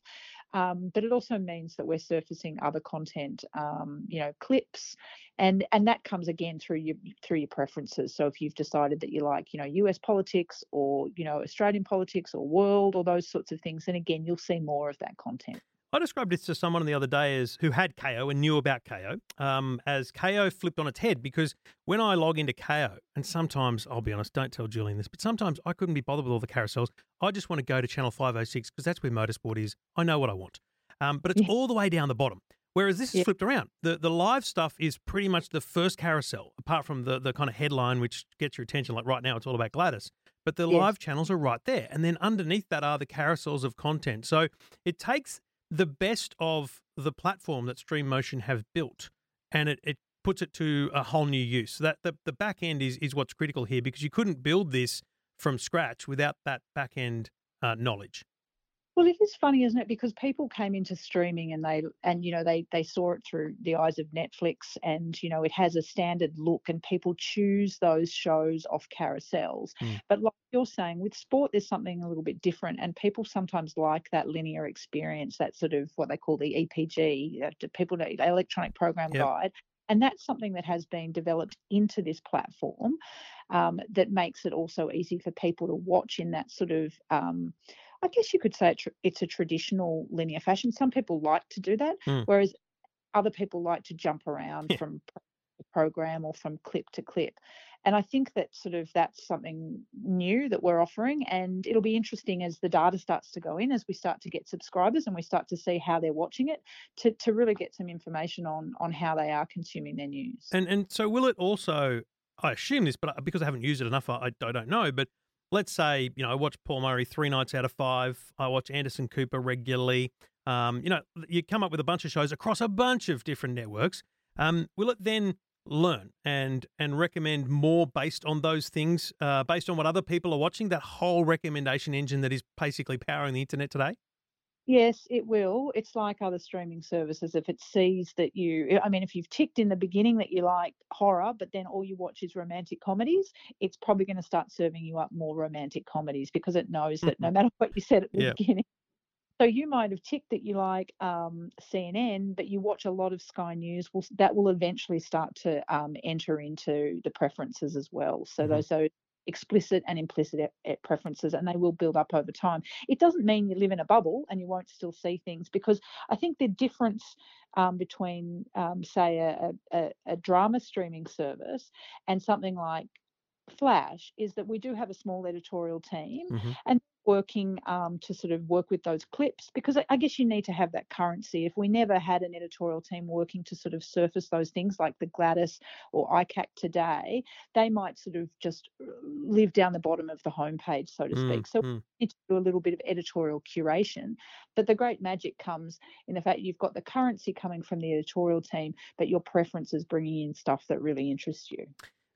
Um, but it also means that we're surfacing other content, um, you know, clips, and and that comes again through your through your preferences. So if you've decided that you like, you know, U.S. politics or you know Australian politics or world or those sorts of things, then again you'll see more of that content. I described this to someone the other day as who had Kayo and knew about Kayo um, as Kayo flipped on its head because when I log into Kayo, and sometimes I'll be honest, don't tell Julian this, but sometimes I couldn't be bothered with all the carousels. I just want to go to channel 506 because that's where motorsport is. I know what I want. Um, but it's Yeah. all the way down the bottom. Whereas this is Yeah. flipped around. The the live stuff is pretty much the first carousel, apart from the the kind of headline which gets your attention. Like right now, it's all about Gladys. But the Yes. live channels are right there, and then underneath that are the carousels of content. So it takes the best of the platform that Stream Motion have built, and it, it puts it to a whole new use. So that the, the back end is is what's critical here because you couldn't build this from scratch without that back end uh, knowledge. Well, it is funny, isn't it? Because people came into streaming and they and you know they they saw it through the eyes of Netflix, and you know it has a standard look, and people choose those shows off carousels. Mm. But like you're saying, with sport, there's something a little bit different, and people sometimes like that linear experience, that sort of what they call the EPG, uh, people know electronic program Yep. guide. And that's something that has been developed into this platform um, that makes it also easy for people to watch in that sort of um, I guess you could say it's a traditional linear fashion. Some people like to do that, Mm. whereas other people like to jump around Yeah. from pro- program or from clip to clip. And I think that sort of that's something new that we're offering. And it'll be interesting as the data starts to go in, as we start to get subscribers and we start to see how they're watching it, to, to really get some information on on how they are consuming their news. And and so will it also? I assume this, but because I haven't used it enough, I, I don't know. But let's say you know I watch Paul Murray three nights out of five. I watch Anderson Cooper regularly. Um, you know, you come up with a bunch of shows across a bunch of different networks. Um, will it then learn and and recommend more based on those things, uh, based on what other people are watching? That whole recommendation engine that is basically powering the internet today. Yes, it will. It's like other streaming services. If it sees that you, I mean, if you've ticked in the beginning that you like horror, but then all you watch is romantic comedies, it's probably going to start serving you up more romantic comedies because it knows that no matter [LAUGHS] what you said at the Yeah. beginning. So you might have ticked that you like um, CNN, but you watch a lot of Sky News. Will that will eventually start to um, enter into the preferences as well. So Mhm. those those explicit and implicit e- e- preferences, and they will build up over time. It doesn't mean you live in a bubble and you won't still see things because I think the difference um, between, um, say, a, a, a drama streaming service and something like Flash is that we do have a small editorial team Mhm. and working um, to sort of work with those clips because I, I guess you need to have that currency. If we never had an editorial team working to sort of surface those things like the Gladys or ICAC today, they might sort of just uh, live down the bottom of the homepage, so to Mm, speak. So mm. need to do a little bit of editorial curation. But the great magic comes in the fact you've got the currency coming from the editorial team, but your preference is bringing in stuff that really interests you.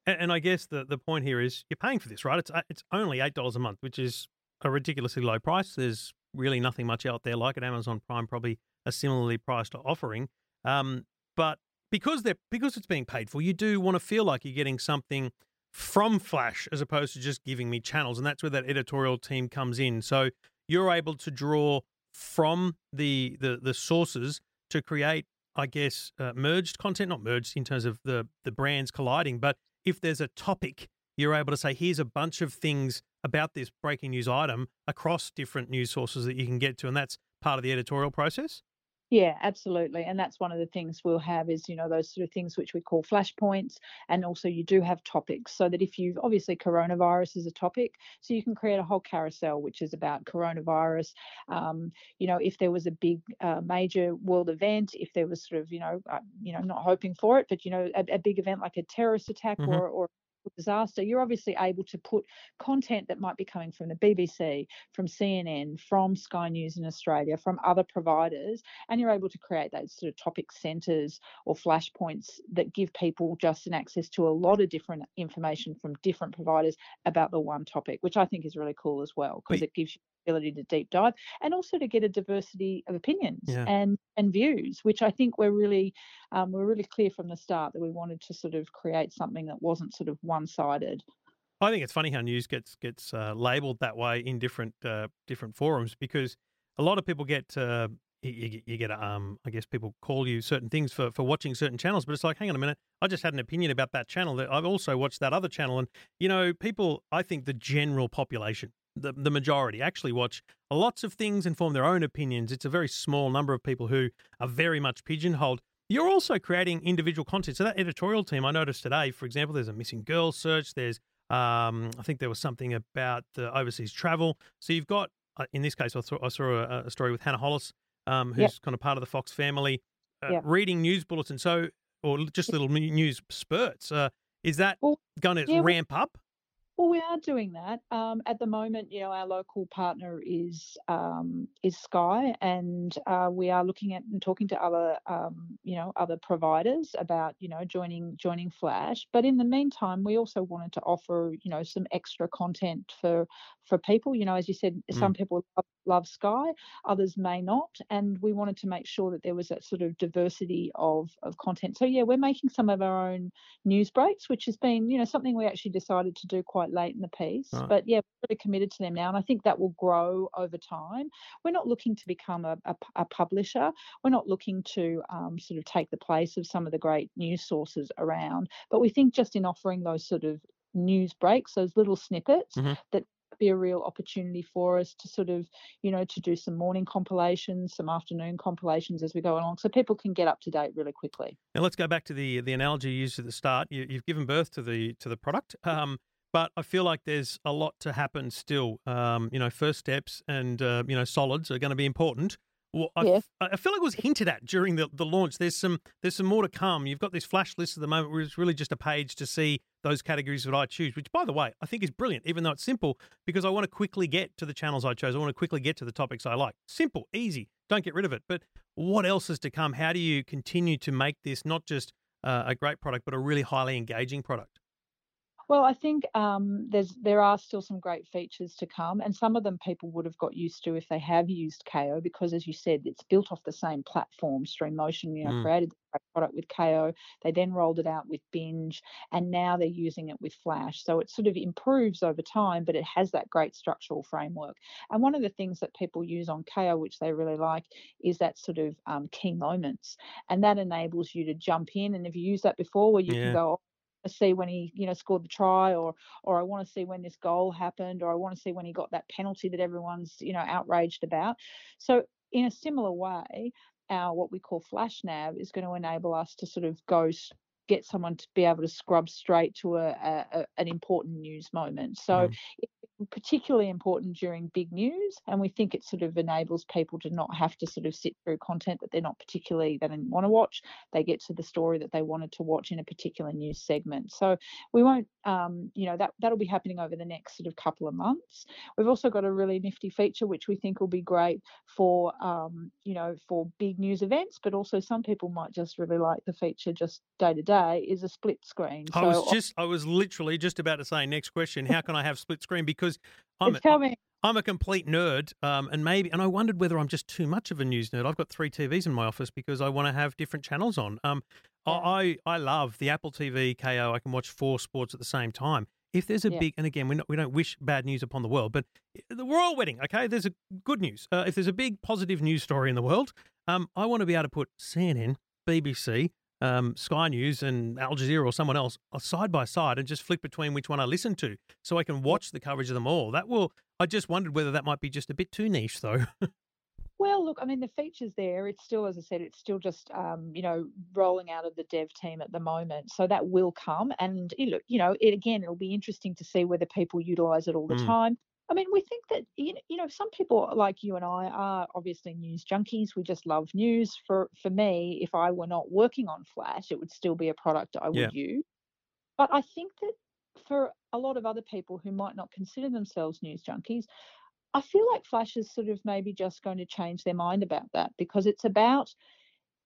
And, and I guess the, the point here is you're paying for this, right? It's uh, it's only eight dollars a month, which is a ridiculously low price. There's really nothing much out there like it. Amazon Prime probably a similarly priced offering, um, but because they're because it's being paid for, you do want to feel like you're getting something from Flash as opposed to just giving me channels, and that's where that editorial team comes in. So you're able to draw from the the, the sources to create, I guess, uh, merged content, not merged in terms of the the brands colliding, but if there's a topic, you're able to say, here's a bunch of things about this breaking news item across different news sources that you can get to, and that's part of the editorial process. Yeah, absolutely. And that's one of the things we'll have is, you know, those sort of things which we call flashpoints. And also you do have topics so that if you've obviously coronavirus is a topic, so you can create a whole carousel which is about coronavirus. Um, you know, if there was a big uh, major world event, if there was sort of, you know, uh, you know, not hoping for it, but you know, a, a big event like a terrorist attack Mhm. or or disaster, you're obviously able to put content that might be coming from the BBC, from CNN, from Sky News in Australia, from other providers, and you're able to create those sort of topic centres or flashpoints that give people just an access to a lot of different information from different providers about the one topic, which I think is really cool as well because it gives you ability to deep dive and also to get a diversity of opinions Yeah. and and views, which I think we're really um, we're really clear from the start that we wanted to sort of create something that wasn't sort of one sided. I think it's funny how news gets gets uh, labeled that way in different uh, different forums because a lot of people get uh, you, you get- you get um I guess people call you certain things for for watching certain channels, but it's like hang on a minute, I just had an opinion about that channel. That I've also watched that other channel, and you know people. I think the general population the, the majority actually watch lots of things and form their own opinions. It's a very small number of people who are very much pigeonholed. You're also creating individual content. So that editorial team, I noticed today, for example, there's a missing girl search. There's, um, I think there was something about the overseas travel. So you've got, uh, in this case, I saw, I saw a, a story with Hannah Hollis, um, who's Yep. kind of part of the Fox family, uh, Yep. reading news bulletins. So, or just little news spurts. Uh, is that Well, going to yeah, ramp up? Well, we are doing that. Um, at the moment, you know, our local partner is um, is Sky, and uh, we are looking at and talking to other, um, you know, other providers about, you know, joining joining Flash. But in the meantime, we also wanted to offer, you know, some extra content for for people. You know, as you said, some people love, love Sky, others may not, and we wanted to make sure that there was that sort of diversity of of content. So yeah, we're making some of our own news breaks, which has been, you know, something we actually decided to do quite late in the piece. Right. But yeah, we're really committed to them now, and I think that will grow over time. We're not looking to become a, a, a publisher. We're not looking to um, sort of take the place of some of the great news sources around. But we think just in offering those sort of news breaks, those little snippets, Mhm. that be a real opportunity for us to sort of, you know, to do some morning compilations, some afternoon compilations as we go along, so people can get up to date really quickly. Now let's go back to the the analogy you used at the start. You, you've given birth to the to the product, um, but I feel like there's a lot to happen still. Um, you know, first steps and uh, you know solids are going to be important. Well, I, Yeah. I feel like it was hinted at during the, the launch. There's some there's some more to come. You've got this flash list at the moment, where it's really just a page to see those categories that I choose. Which, by the way, I think is brilliant, even though it's simple, because I want to quickly get to the channels I chose. I want to quickly get to the topics I like. Simple, easy. Don't get rid of it. But what else is to come? How do you continue to make this not just uh, a great product, but a really highly engaging product? Well, I think um, there's there are still some great features to come, and some of them people would have got used to if they have used Kayo, because as you said, it's built off the same platform. Stream Motion, you know, Mm. created the great product with Kayo. They then rolled it out with Binge, and now they're using it with Flash. So it sort of improves over time, but it has that great structural framework. And one of the things that people use on Kayo, which they really like, is that sort of um, key moments, and that enables you to jump in. And if you use that before, where you Yeah. can go, "Oh, see when he you know scored the try or or I want to see when this goal happened or I want to see when he got that penalty that everyone's you know outraged about so in a similar way our what we call flash nav is going to enable us to sort of go get someone to be able to scrub straight to a, a, a an important news moment so Mm. Particularly important during big news and we think it sort of enables people to not have to sort of sit through content that they're not particularly they didn't want to watch they get to the story that they wanted to watch in a particular news segment so we won't um, you know that that'll be happening over the next sort of couple of months we've also got a really nifty feature which we think will be great for um, you know for big news events but also some people might just really like the feature just day to day is a split screen I so was just, I was literally just about to say next question. How can I have split screen? Because I'm, coming I'm a complete nerd, um, and maybe, and I wondered whether I'm just too much of a news nerd. I've got three TVs in my office because I want to have different channels on. Um, Yeah. I I love the Apple TV Kayo. I can watch four sports at the same time. If there's a Yeah. big, and again, we not, we don't wish bad news upon the world, but the royal wedding, okay? There's a good news. Uh, if there's a big positive news story in the world, um, I want to be able to put CNN, BBC, um, Sky News, and Al Jazeera or someone else uh, side by side and just flick between which one I listen to, so I can watch the coverage of them all. That will. I just wondered whether that might be just a bit too niche, though. [LAUGHS] Well, look, I mean, the feature's there. It's still, as I said, it's still just, um, you know, rolling out of the dev team at the moment. So that will come. And, you know, you know, it again, it'll be interesting to see whether people utilize it all the Mm. time. I mean, we think that, you know, some people like you and I are obviously news junkies. We just love news. For, for me, if I were not working on Flash, it would still be a product I would Yeah. use. But I think that for a lot of other people who might not consider themselves news junkies, I feel like Flash is sort of maybe just going to change their mind about that because it's about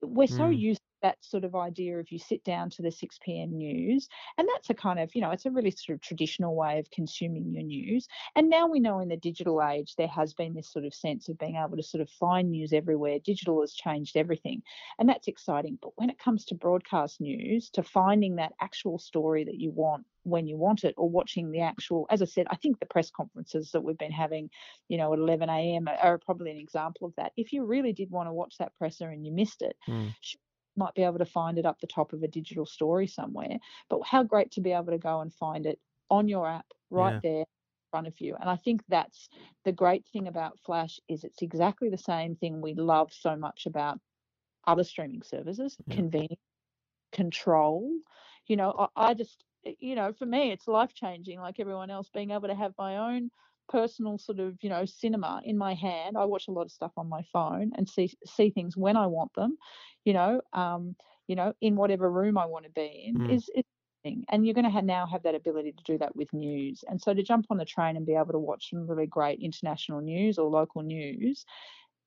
we're so Mm. used to that sort of idea of you sit down to the 6 p.m. news, and that's a kind of, you know, it's a really sort of traditional way of consuming your news. And now we know in the digital age, there has been this sort of sense of being able to sort of find news everywhere. Digital has changed everything, and that's exciting. But when it comes to broadcast news, to finding that actual story that you want when you want it, or watching the actual, as I said, I think the press conferences that we've been having, you know, at 11 a.m. are probably an example of that. If you really did want to watch that presser and you missed it, Mm. sure, might be able to find it up the top of a digital story somewhere. But how great to be able to go and find it on your app right Yeah. there front of you. And I think that's the great thing about Flash is it's exactly the same thing we love so much about other streaming services, Yeah. convenience, control. You know, I, I just eh, you know, for me it's life changing like everyone else being able to have my own personal sort of, you know, cinema in my hand. I watch a lot of stuff on my phone and see see things when I want them, you know, um, you know, in whatever room I want to be in Mm. is is thing. and you're going to have now have that ability to do that with news and so to jump on the train and be able to watch some really great international news or local news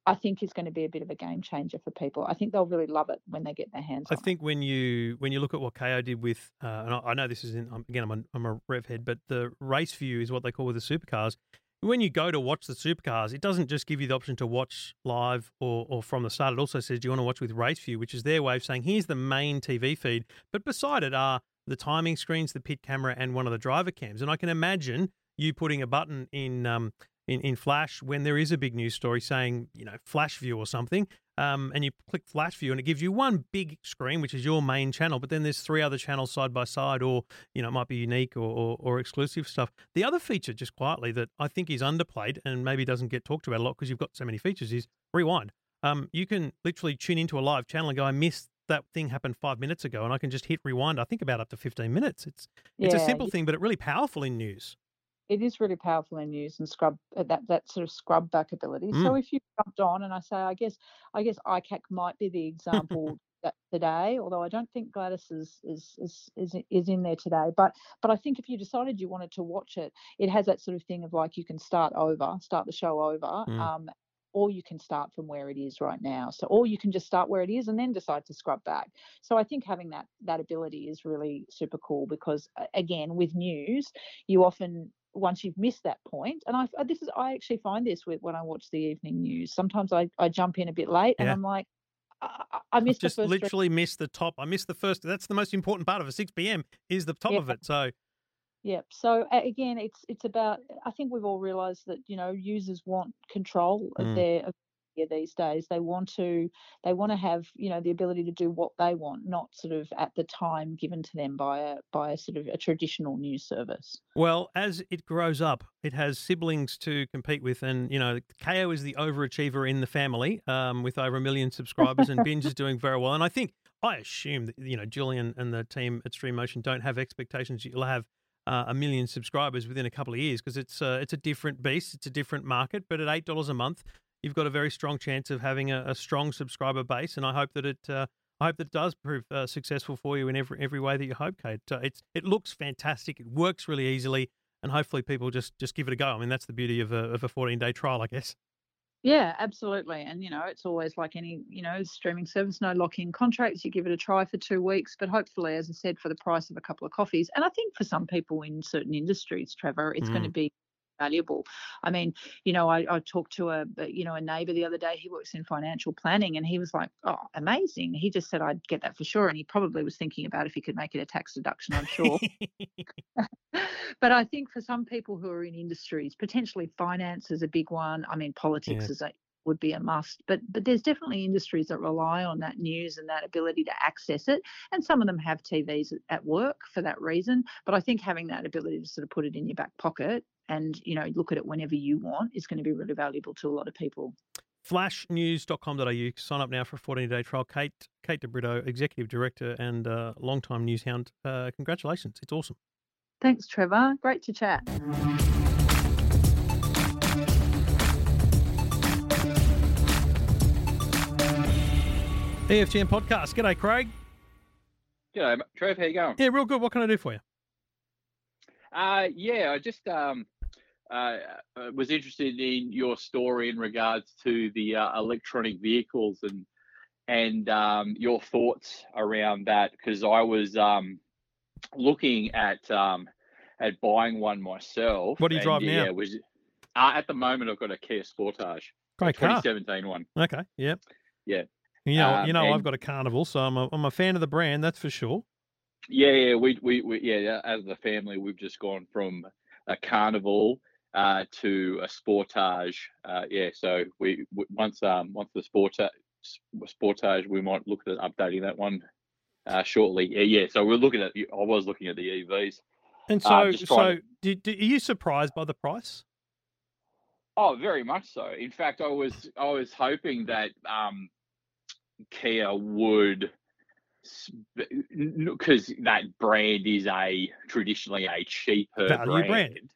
i think is going to be a bit of a game changer for people i think they'll really love it when they get their hands I on think when you when you look at what Kayo did with, uh, and I, I know this is in again I'm a, I'm a rev head, but the race view is what they call with the supercars. When you go to watch the supercars, it doesn't just give you the option to watch live or, or from the start. It also says do you want to watch with race view, which is their way of saying here's the main TV feed, but beside it are the timing screens, the pit camera, and one of the driver cams. And I can imagine you putting a button in um, in, in Flash when there is a big news story saying, you know, Flash View or something, um, and you click Flash View and it gives you one big screen, which is your main channel, but then there's three other channels side by side, or, you know, it might be unique or, or, or exclusive stuff. The other feature, just quietly, that I think is underplayed and maybe doesn't get talked about a lot because you've got so many features is rewind. Um, you can literally tune into a live channel and go, I missed that thing happened five minutes ago, and I can just hit rewind. I think about up to 15 minutes. It's it's a simple y- thing, but it really powerful in news. It is really powerful in news and scrub uh, that that sort of scrub back ability. So Mm. if you jumped on and I say, I guess I guess ICAC might be the example [LAUGHS] that today, although I don't think Gladys is is is is is in there today. But but I think if you decided you wanted to watch it, it has that sort of thing of like you can start over, start the show over. Mm. Um, or you can start from where it is right now. So, or you can just start where it is and then decide to scrub back. So, I think having that that ability is really super cool because, again, with news, you often once you've missed that point, and I uh, this is I actually find this with when I watch the evening news. Sometimes I I jump in a bit late and Yeah. I'm like, I, I- missed the just literally missed the top. I missed the first. That's the most important part of a 6 p.m. is the top Yeah. of it. So Yep. So again, it's it's about. I think we've all realised that you know users want control of Mm. their of these days. They want to they want to have you know the ability to do what they want, not sort of at the time given to them by a by a sort of a traditional news service. Well, as it grows up, it has siblings to compete with, and you know, Kayo is the overachiever in the family, um, with over a million subscribers, and Binge is doing very well. And I think, I assume that you know, Julian and the team at Stream Motion don't have expectations you'll have uh, a million subscribers within a couple of years because it's uh, it's a different beast, it's a different market. But at eight dollars a month, you've got a very strong chance of having a, a strong subscriber base, and I hope that it. Uh, I hope that it does prove uh, successful for you in every every way that you hope, Kate. Uh, it's it looks fantastic. It works really easily, and hopefully people just just give it a go. I mean, that's the beauty of a of a fourteen day trial, I guess. Yeah, absolutely. And you know, it's always like any you know streaming service, no lock-in contracts. You give it a try for two weeks, but hopefully, as I said, for the price of a couple of coffees. And I think for some people in certain industries, Trevor, it's going to Mm. be valuable. I mean, you know, I, I talked to a you know a neighbour the other day. He works in financial planning, and he was like, "Oh, amazing!" He just said I'd get that for sure, and he probably was thinking about if he could make it a tax deduction. I'm sure. [LAUGHS] [LAUGHS] but I think for some people who are in industries, potentially finance is a big one. I mean, politics Yeah. is a would be a must, but but there's definitely industries that rely on that news and that ability to access it, and some of them have TVs at work for that reason. But I think having that ability to sort of put it in your back pocket and you know look at it whenever you want is going to be really valuable to a lot of people. Flashnews.com.au. Sign up now for a 14 day trial. Kate Kate DeBrito, Executive Director and uh, longtime news hound. Uh, congratulations. It's awesome. Thanks, Trevor. Great to chat. EFTM podcast. G'day, Craig. G'day, mate. Trev. How you going? Yeah, real good. What can I do for you? Uh, yeah, I just um, uh, uh, was interested in your story in regards to the uh, electronic vehicles and and um, your thoughts around that because I was um, looking at um, at buying one myself. What do you and, drive now? Yeah, was uh, at the moment I've got a Kia Sportage, Great car. 2017 one. Okay. Yep. Yeah. You know, Um, you know, I've got a Carnival, so I'm a, I'm a fan of the brand. That's for sure. Yeah, yeah, we, we, we yeah, yeah, as a family, we've just gone from a carnival uh, to a sportage. Uh, yeah, so we w- once um once the sportage sportage, we might look at updating that one uh, shortly. Yeah, yeah. So we're looking at. I was looking at the EVs. And Uh, so, so to- did, did, are you surprised by the price? Oh, very much so. In fact, I was I was hoping that um, Kia would, because that brand is a traditionally a cheaper Value brand.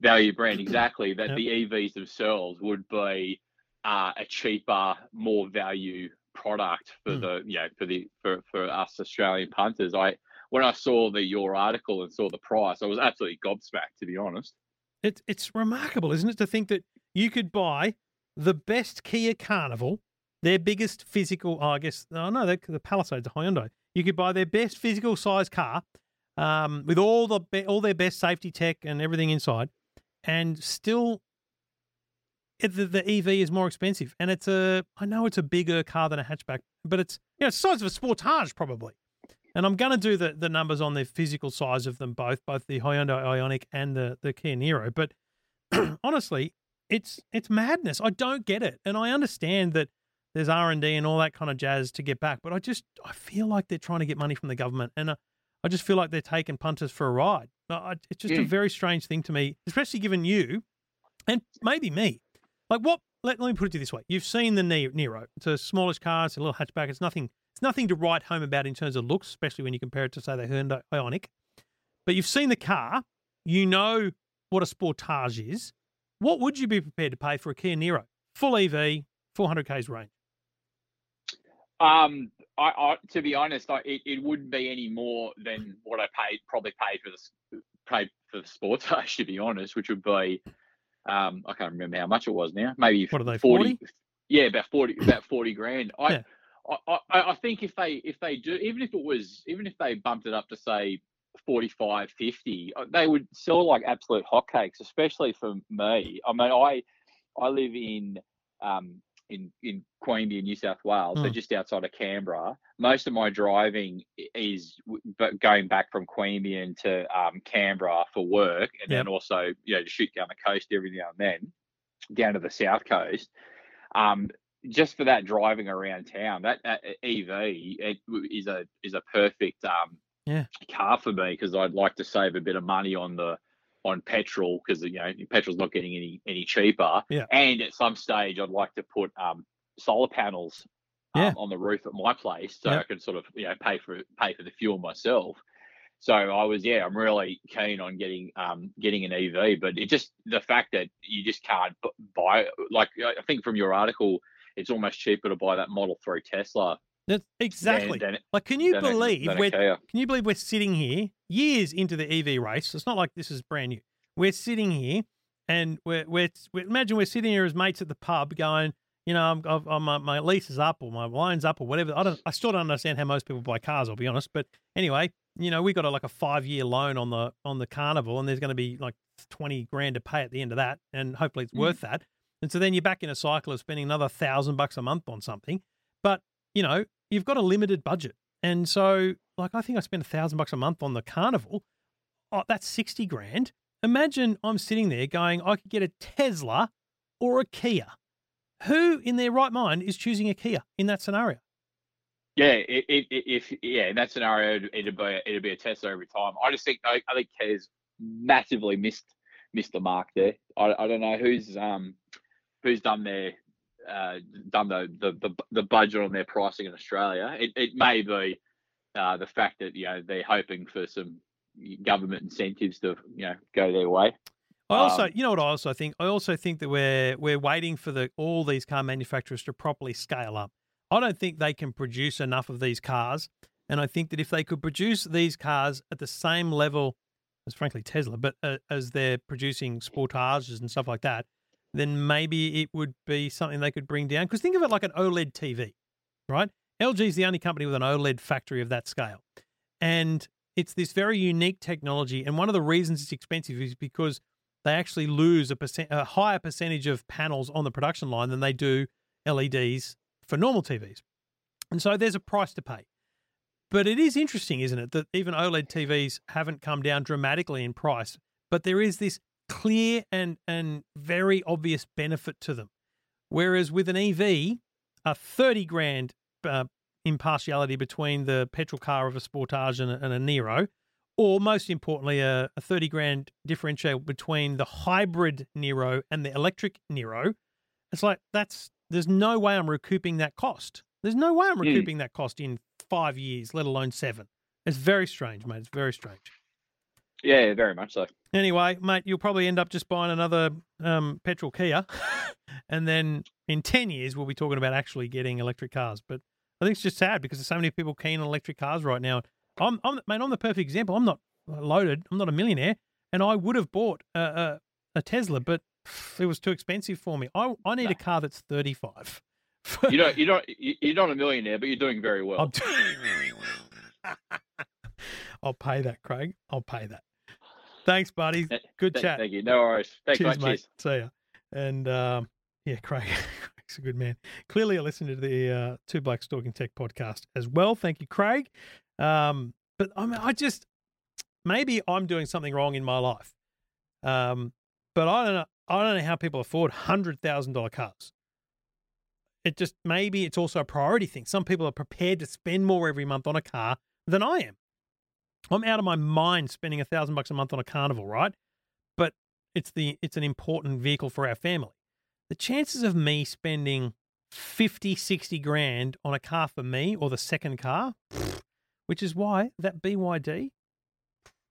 Value brand [CLEARS THROAT] exactly. That Yep. the EVs themselves would be uh, a cheaper, more value product for Mm. the you know for the for, for us Australian punters. I when I saw the your article and saw the price, I was absolutely gobsmacked to be honest. It's it's remarkable, isn't it, to think that you could buy the best Kia Carnival, their biggest physical. Oh, I guess oh no, the, the Palisade's a Hyundai. You could buy their best physical size car, um, with all the all their best safety tech and everything inside, and still. The, the EV is more expensive, and it's a. I know it's a bigger car than a hatchback, but it's you know, it's the size of a Sportage probably. And I'm going to do the, the numbers on the physical size of them both, both the Hyundai Ioniq and the, the Kia Niro. But [CLEARS THROAT] honestly, it's it's madness. I don't get it, and I understand that there's R and D and all that kind of jazz to get back. But I just I feel like they're trying to get money from the government, and uh, I just feel like they're taking punters for a ride. It's just a very strange thing to me, especially given you and maybe me. Like what? Let, let me put it to you this way: You've seen the Niro. It's a smallish car. It's a little hatchback. It's nothing. It's nothing to write home about in terms of looks, especially when you compare it to say the Hyundai Ioniq. But you've seen the car. You know what a Sportage is. What would you be prepared to pay for a Kia Niro? Full EV, 400 k's range. Um, I, I to be honest, I, it, it wouldn't be any more than what I paid probably paid for the paid for the sports [LAUGHS] Sportage to be honest, which would be um I can't remember how much it was now. Maybe What are they, 40? 40? Yeah, about forty about forty grand. I, Yeah. I, I I think if they if they do even if it was even if they bumped it up to say 45 50 uh, they would sell like absolute hotcakes especially for me i mean i i live in um in in queanbeyan new south wales so Mm. just outside of canberra most of my driving is but going back from queanbeyan to um, canberra for work and then also you know to shoot down the coast every now and then down to the south coast um just for that driving around town that, that ev it is a is a perfect um Yeah. car for me because I'd like to save a bit of money on the on petrol because you know petrol's not getting any any cheaper. Yeah. And at some stage, I'd like to put um, solar panels um, Yeah. on the roof at my place so Yeah. I can sort of you know pay for pay for the fuel myself. So I was yeah, I'm really keen on getting um getting an EV, but it just the fact that you just can't buy like I think from your article, it's almost cheaper to buy that Model Three Tesla That's exactly. than, like, can you believe a we're Can you believe we're sitting here years into the EV race? It's not like this is brand new. We're sitting here, and we're we're, we imagine we're sitting here as mates at the pub, going, you know, I'm, I've, I'm, my, my lease is up or my loan's up or whatever. I don't, I still don't understand how most people buy cars. I'll be honest, but anyway, you know, we got a, like a five year loan on the on the Carnival, and there's going to be like twenty grand to pay at the end of that, and hopefully it's Mm. worth that. And so then you're back in a cycle of spending another thousand bucks a month on something, but you know, you've got a limited budget. And so, like, I think I spent a thousand bucks a month on the carnival. Oh, that's 60 grand. Imagine I'm sitting there going, I could get a Tesla or a Kia. Who in their right mind is choosing a Kia in that scenario? Yeah, it, it, if yeah, in that scenario, it'd, be it'd be a Tesla every time. I just think I, I think Kia's massively missed missed the mark there. I, I don't know who's um who's done their uh, done the, the the the budget on their pricing in Australia. It it may be uh, the fact that you know they're hoping for some government incentives to you know go their way. I also, Um, you know what I also think? I also think that we're we're waiting for the all these car manufacturers to properly scale up. I don't think they can produce enough of these cars, and I think that if they could produce these cars at the same level as, frankly, Tesla, but uh, as they're producing Sportages and stuff like that, then maybe it would be something they could bring down. Because think of it like an OLED TV, right? LG is the only company with an OLED factory of that scale, and it's this very unique technology. And one of the reasons it's expensive is because they actually lose a percent, a higher percentage of panels on the production line than they do LEDs for normal TVs. And so there's a price to pay. But it is interesting, isn't it, that even OLED TVs haven't come down dramatically in price, but there is this clear and and very obvious benefit to them. Whereas with an EV, a 30 grand uh, impartiality between the petrol car of a Sportage and a, and a Niro, or most importantly, a, a 30 grand differential between the hybrid Niro and the electric Niro. It's like, that's, there's no way I'm recouping that cost. There's no way I'm Mm. recouping that cost in five years, let alone seven. It's very strange, mate. It's very strange. Yeah, very much so. Anyway, mate, you'll probably end up just buying another um, petrol Kia, [LAUGHS] and then in ten years we'll be talking about actually getting electric cars. But I think it's just sad because there's so many people keen on electric cars right now. I'm, I'm, mate, I'm the perfect example. I'm not loaded. I'm not a millionaire, and I would have bought a, a, a Tesla, but it was too expensive for me. I, I need a car that's 35. You don't, you don't, [LAUGHS] you- you're not a millionaire, but you're doing very well. I'm doing very well. I'll pay that, Craig. I'll pay that. Thanks, buddy. Good Th- chat. Thank you. No worries. Thanks, Cheers, mate. Cheers. See ya. And um, yeah, Craig, [LAUGHS] Craig's a good man. Clearly, I listened to the uh, Two Blokes Talking Tech podcast as well. Thank you, Craig. Um, but I mean, I just maybe I'm doing something wrong in my life. Um, but I don't know. I don't know how people afford hundred thousand dollar cars. It just maybe it's also a priority thing. Some people are prepared to spend more every month on a car than I am. I'm out of my mind spending a thousand bucks a month on a carnival, right? But it's the it's an important vehicle for our family. The chances of me spending 50, 60 grand on a car for me or the second car, which is why that BYD,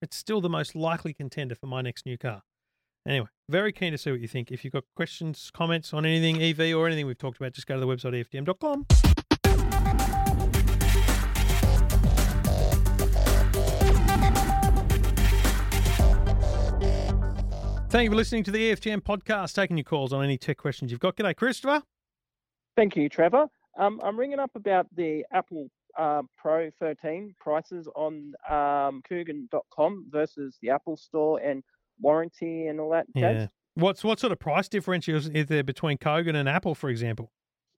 it's still the most likely contender for my next new car. Anyway, very keen to see what you think. If you've got questions, comments on anything EV or anything we've talked about, just go to the website EFTM.com. Thank you for listening to the EFTM podcast, taking your calls on any tech questions you've got. G'day, Christopher. Thank you, Trevor. Um, I'm ringing up about the Apple uh, Pro 13 prices on um, Kogan.com versus the Apple Store and warranty and all that. jazz. Yeah. What's what sort of price differentials is there between Kogan and Apple, for example?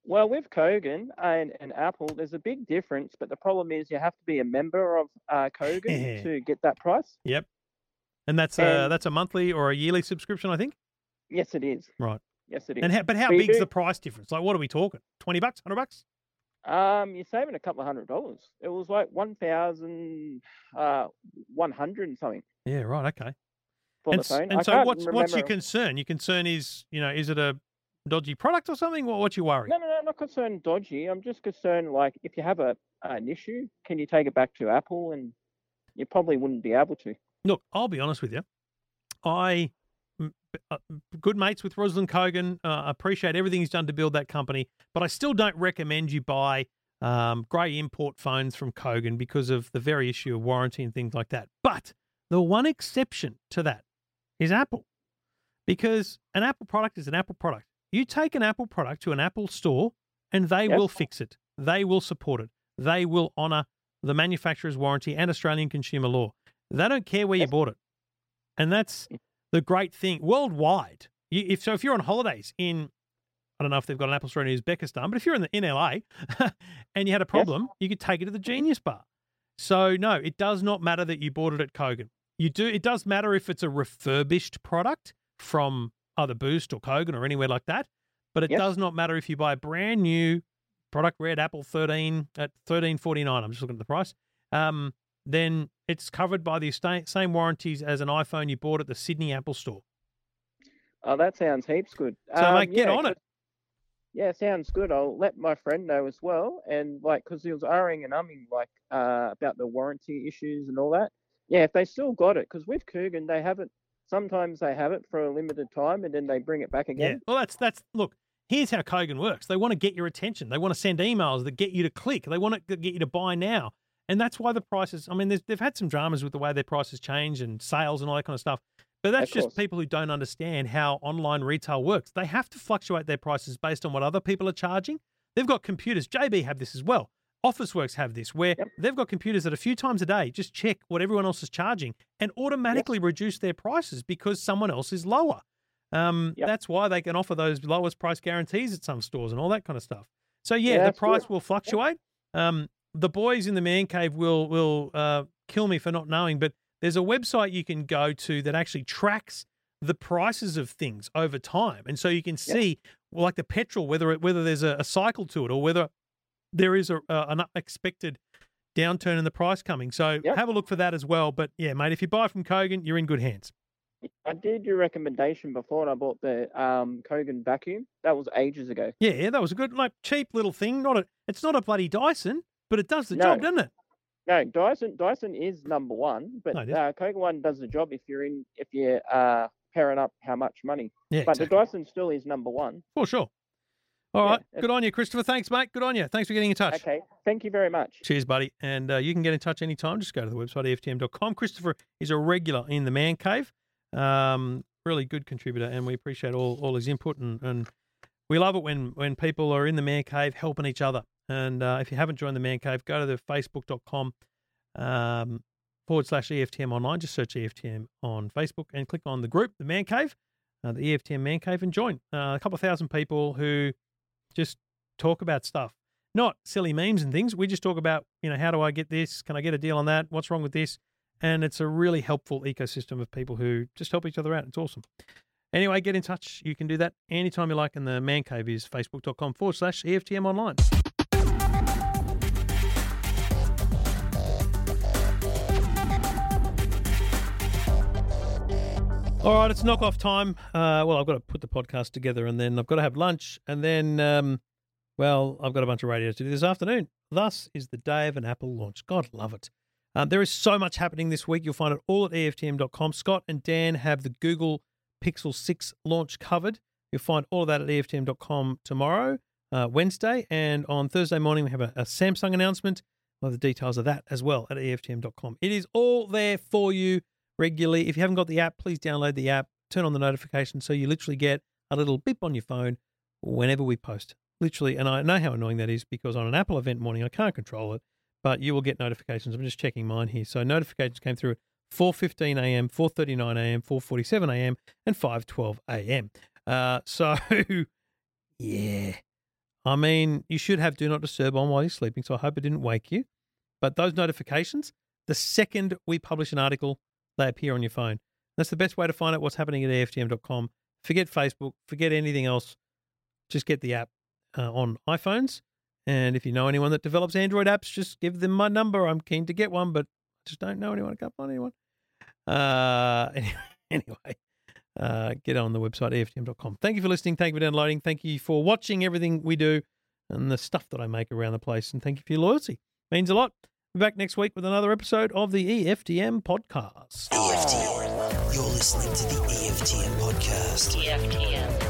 Well, with Kogan and, and Apple, there's a big difference, but the problem is you have to be a member of uh, Kogan [LAUGHS] to get that price. Yep. And that's a that's a monthly or a yearly subscription, I think. Yes, it is. Right. Yes, it is. And how, but how But big's do- the price difference? Like, what are we talking? Twenty bucks, hundred bucks? Um, you're saving a couple of hundred dollars. It was like one thousand uh one hundred and something Yeah, right. Okay. for and the phone. and I so, what's what's your concern? Your concern is, you know, is it a dodgy product or something? What what's your worry? No, no, no, I'm not concerned dodgy. I'm just concerned like if you have a an issue, can you take it back to Apple? And you probably wouldn't be able to. Look, I'll be honest with you. I uh, good mates with Ruslan Kogan. Uh, appreciate everything he's done to build that company, but I still don't recommend you buy um, grey import phones from Kogan because of the very issue of warranty and things like that. But the one exception to that is Apple, because an Apple product is an Apple product. You take an Apple product to an Apple store, and they Yes. will fix it. They will support it. They will honour the manufacturer's warranty and Australian consumer law. They don't care where you bought it, and that's the great thing worldwide. You, if so, if you're on holidays in, I don't know if they've got an Apple store in Uzbekistan, but if you're in the in LA [LAUGHS] and you had a problem, you could take it to the Genius Bar. So no, it does not matter that you bought it at Kogan. You do. It does matter if it's a refurbished product from either Boost or Kogan or anywhere like that. But it Yes. does not matter if you buy a brand new product red Apple 13 at 13.49. I'm just looking at the price. Um, then it's covered by the same warranties as an iPhone you bought at the Sydney Apple Store. Oh, that sounds heaps good. So, Um, mate, get yeah, on it. Yeah, sounds good. I'll let my friend know as well, and like, cause he was ahhing and umming like uh, about the warranty issues and all that. Yeah, if they still got it, because with Kogan they have it. Sometimes they have it for a limited time, and then they bring it back again. Yeah. again. Well, that's that's look. Here's how Kogan works. They want to get your attention. They want to send emails that get you to click. They want to get you to buy now, and that's why the prices. I mean, they've had some dramas with the way their prices change and sales and all that kind of stuff. But that's just people who don't understand how online retail works. They have to fluctuate their prices based on what other people are charging. They've got computers. JB have this as well. Officeworks have this, where they've got computers that a few times a day just check what everyone else is charging and automatically reduce their prices because someone else is lower. Um, That's why they can offer those lowest price guarantees at some stores and all that kind of stuff. So yeah, Yeah, the price will fluctuate. Um, the boys in the man cave will will uh, kill me for not knowing, but there's a website you can go to that actually tracks the prices of things over time, and so you can see, well, like the petrol, whether it, whether there's a, a cycle to it or whether there is a, a, an unexpected downturn in the price coming. So Yep. have a look for that as well. But yeah, mate, if you buy from Kogan, you're in good hands. I did your recommendation before, and I bought the um, Kogan vacuum. That was ages ago. Yeah, yeah, that was a good, like, cheap little thing. Not a, it's not a bloody Dyson, but it does the No. job, doesn't it? No, Dyson Dyson is number one, but No, uh, Kogan one does the job if you're in if you're uh, pairing up how much money. Yeah, but exactly. the Dyson still is number one. For sure. All Yeah, right, it's- good on you, Christopher. Thanks, mate. Good on you. Thanks for getting in touch. Okay, thank you very much. Cheers, buddy. And uh, you can get in touch anytime. Just go to the website, EFTM.com. Christopher is a regular in the man cave. Um, really good contributor, and we appreciate all, all his input. And, and we love it when, when people are in the man cave helping each other. And uh, if you haven't joined the man cave, go to the facebook.com um, forward slash EFTM online. Just search EFTM on Facebook and click on the group, the man cave, uh, the EFTM man cave, and join. Uh, a couple of thousand people who just talk about stuff not silly memes and things. We just talk about, you know, how do I get this? Can I get a deal on that? What's wrong with this? And it's a really helpful ecosystem of people who just help each other out. It's awesome. Anyway, get in touch. You can do that anytime you like. And the man cave is facebook.com forward slash EFTM online. All right, it's knock off time. Uh, well, I've got to put the podcast together and then I've got to have lunch and then, um, well, I've got a bunch of radio to do this afternoon. Thus is the day of an Apple launch. God love it. Um, there is so much happening this week. You'll find it all at EFTM.com. Scott and Dan have the Google Pixel 6 launch covered. You'll find all of that at EFTM.com tomorrow, uh, Wednesday. And on Thursday morning, we have a, a Samsung announcement. We'll have the details of that as well at EFTM.com. It is all there for you regularly. If you haven't got the app, please download the app, turn on the notifications so you literally get a little beep on your phone whenever we post. Literally, and I know how annoying that is because on an Apple event morning, I can't control it, but you will get notifications. I'm just checking mine here. So notifications came through at 4.15 a.m., 4.39 a.m., 4.47 a.m., and 5.12 a.m. Uh, [LAUGHS] so, yeah. I mean, you should have Do Not Disturb on while you're sleeping, so I hope it didn't wake you. But those notifications, the second we publish an article, they appear on your phone. That's the best way to find out what's happening at EFTM.com. Forget Facebook, forget anything else. Just get the app uh, on iPhones. And if you know anyone that develops Android apps, just give them my number. I'm keen to get one, but I just don't know anyone. I can't find anyone. Uh, [LAUGHS] anyway, uh, get on the website, EFTM.com. Thank you for listening. Thank you for downloading. Thank you for watching everything we do and the stuff that I make around the place. And thank you for your loyalty. means a lot. Be back next week with another episode of the EFTM podcast. EFTM. You're listening to the EFTM podcast. EFTM.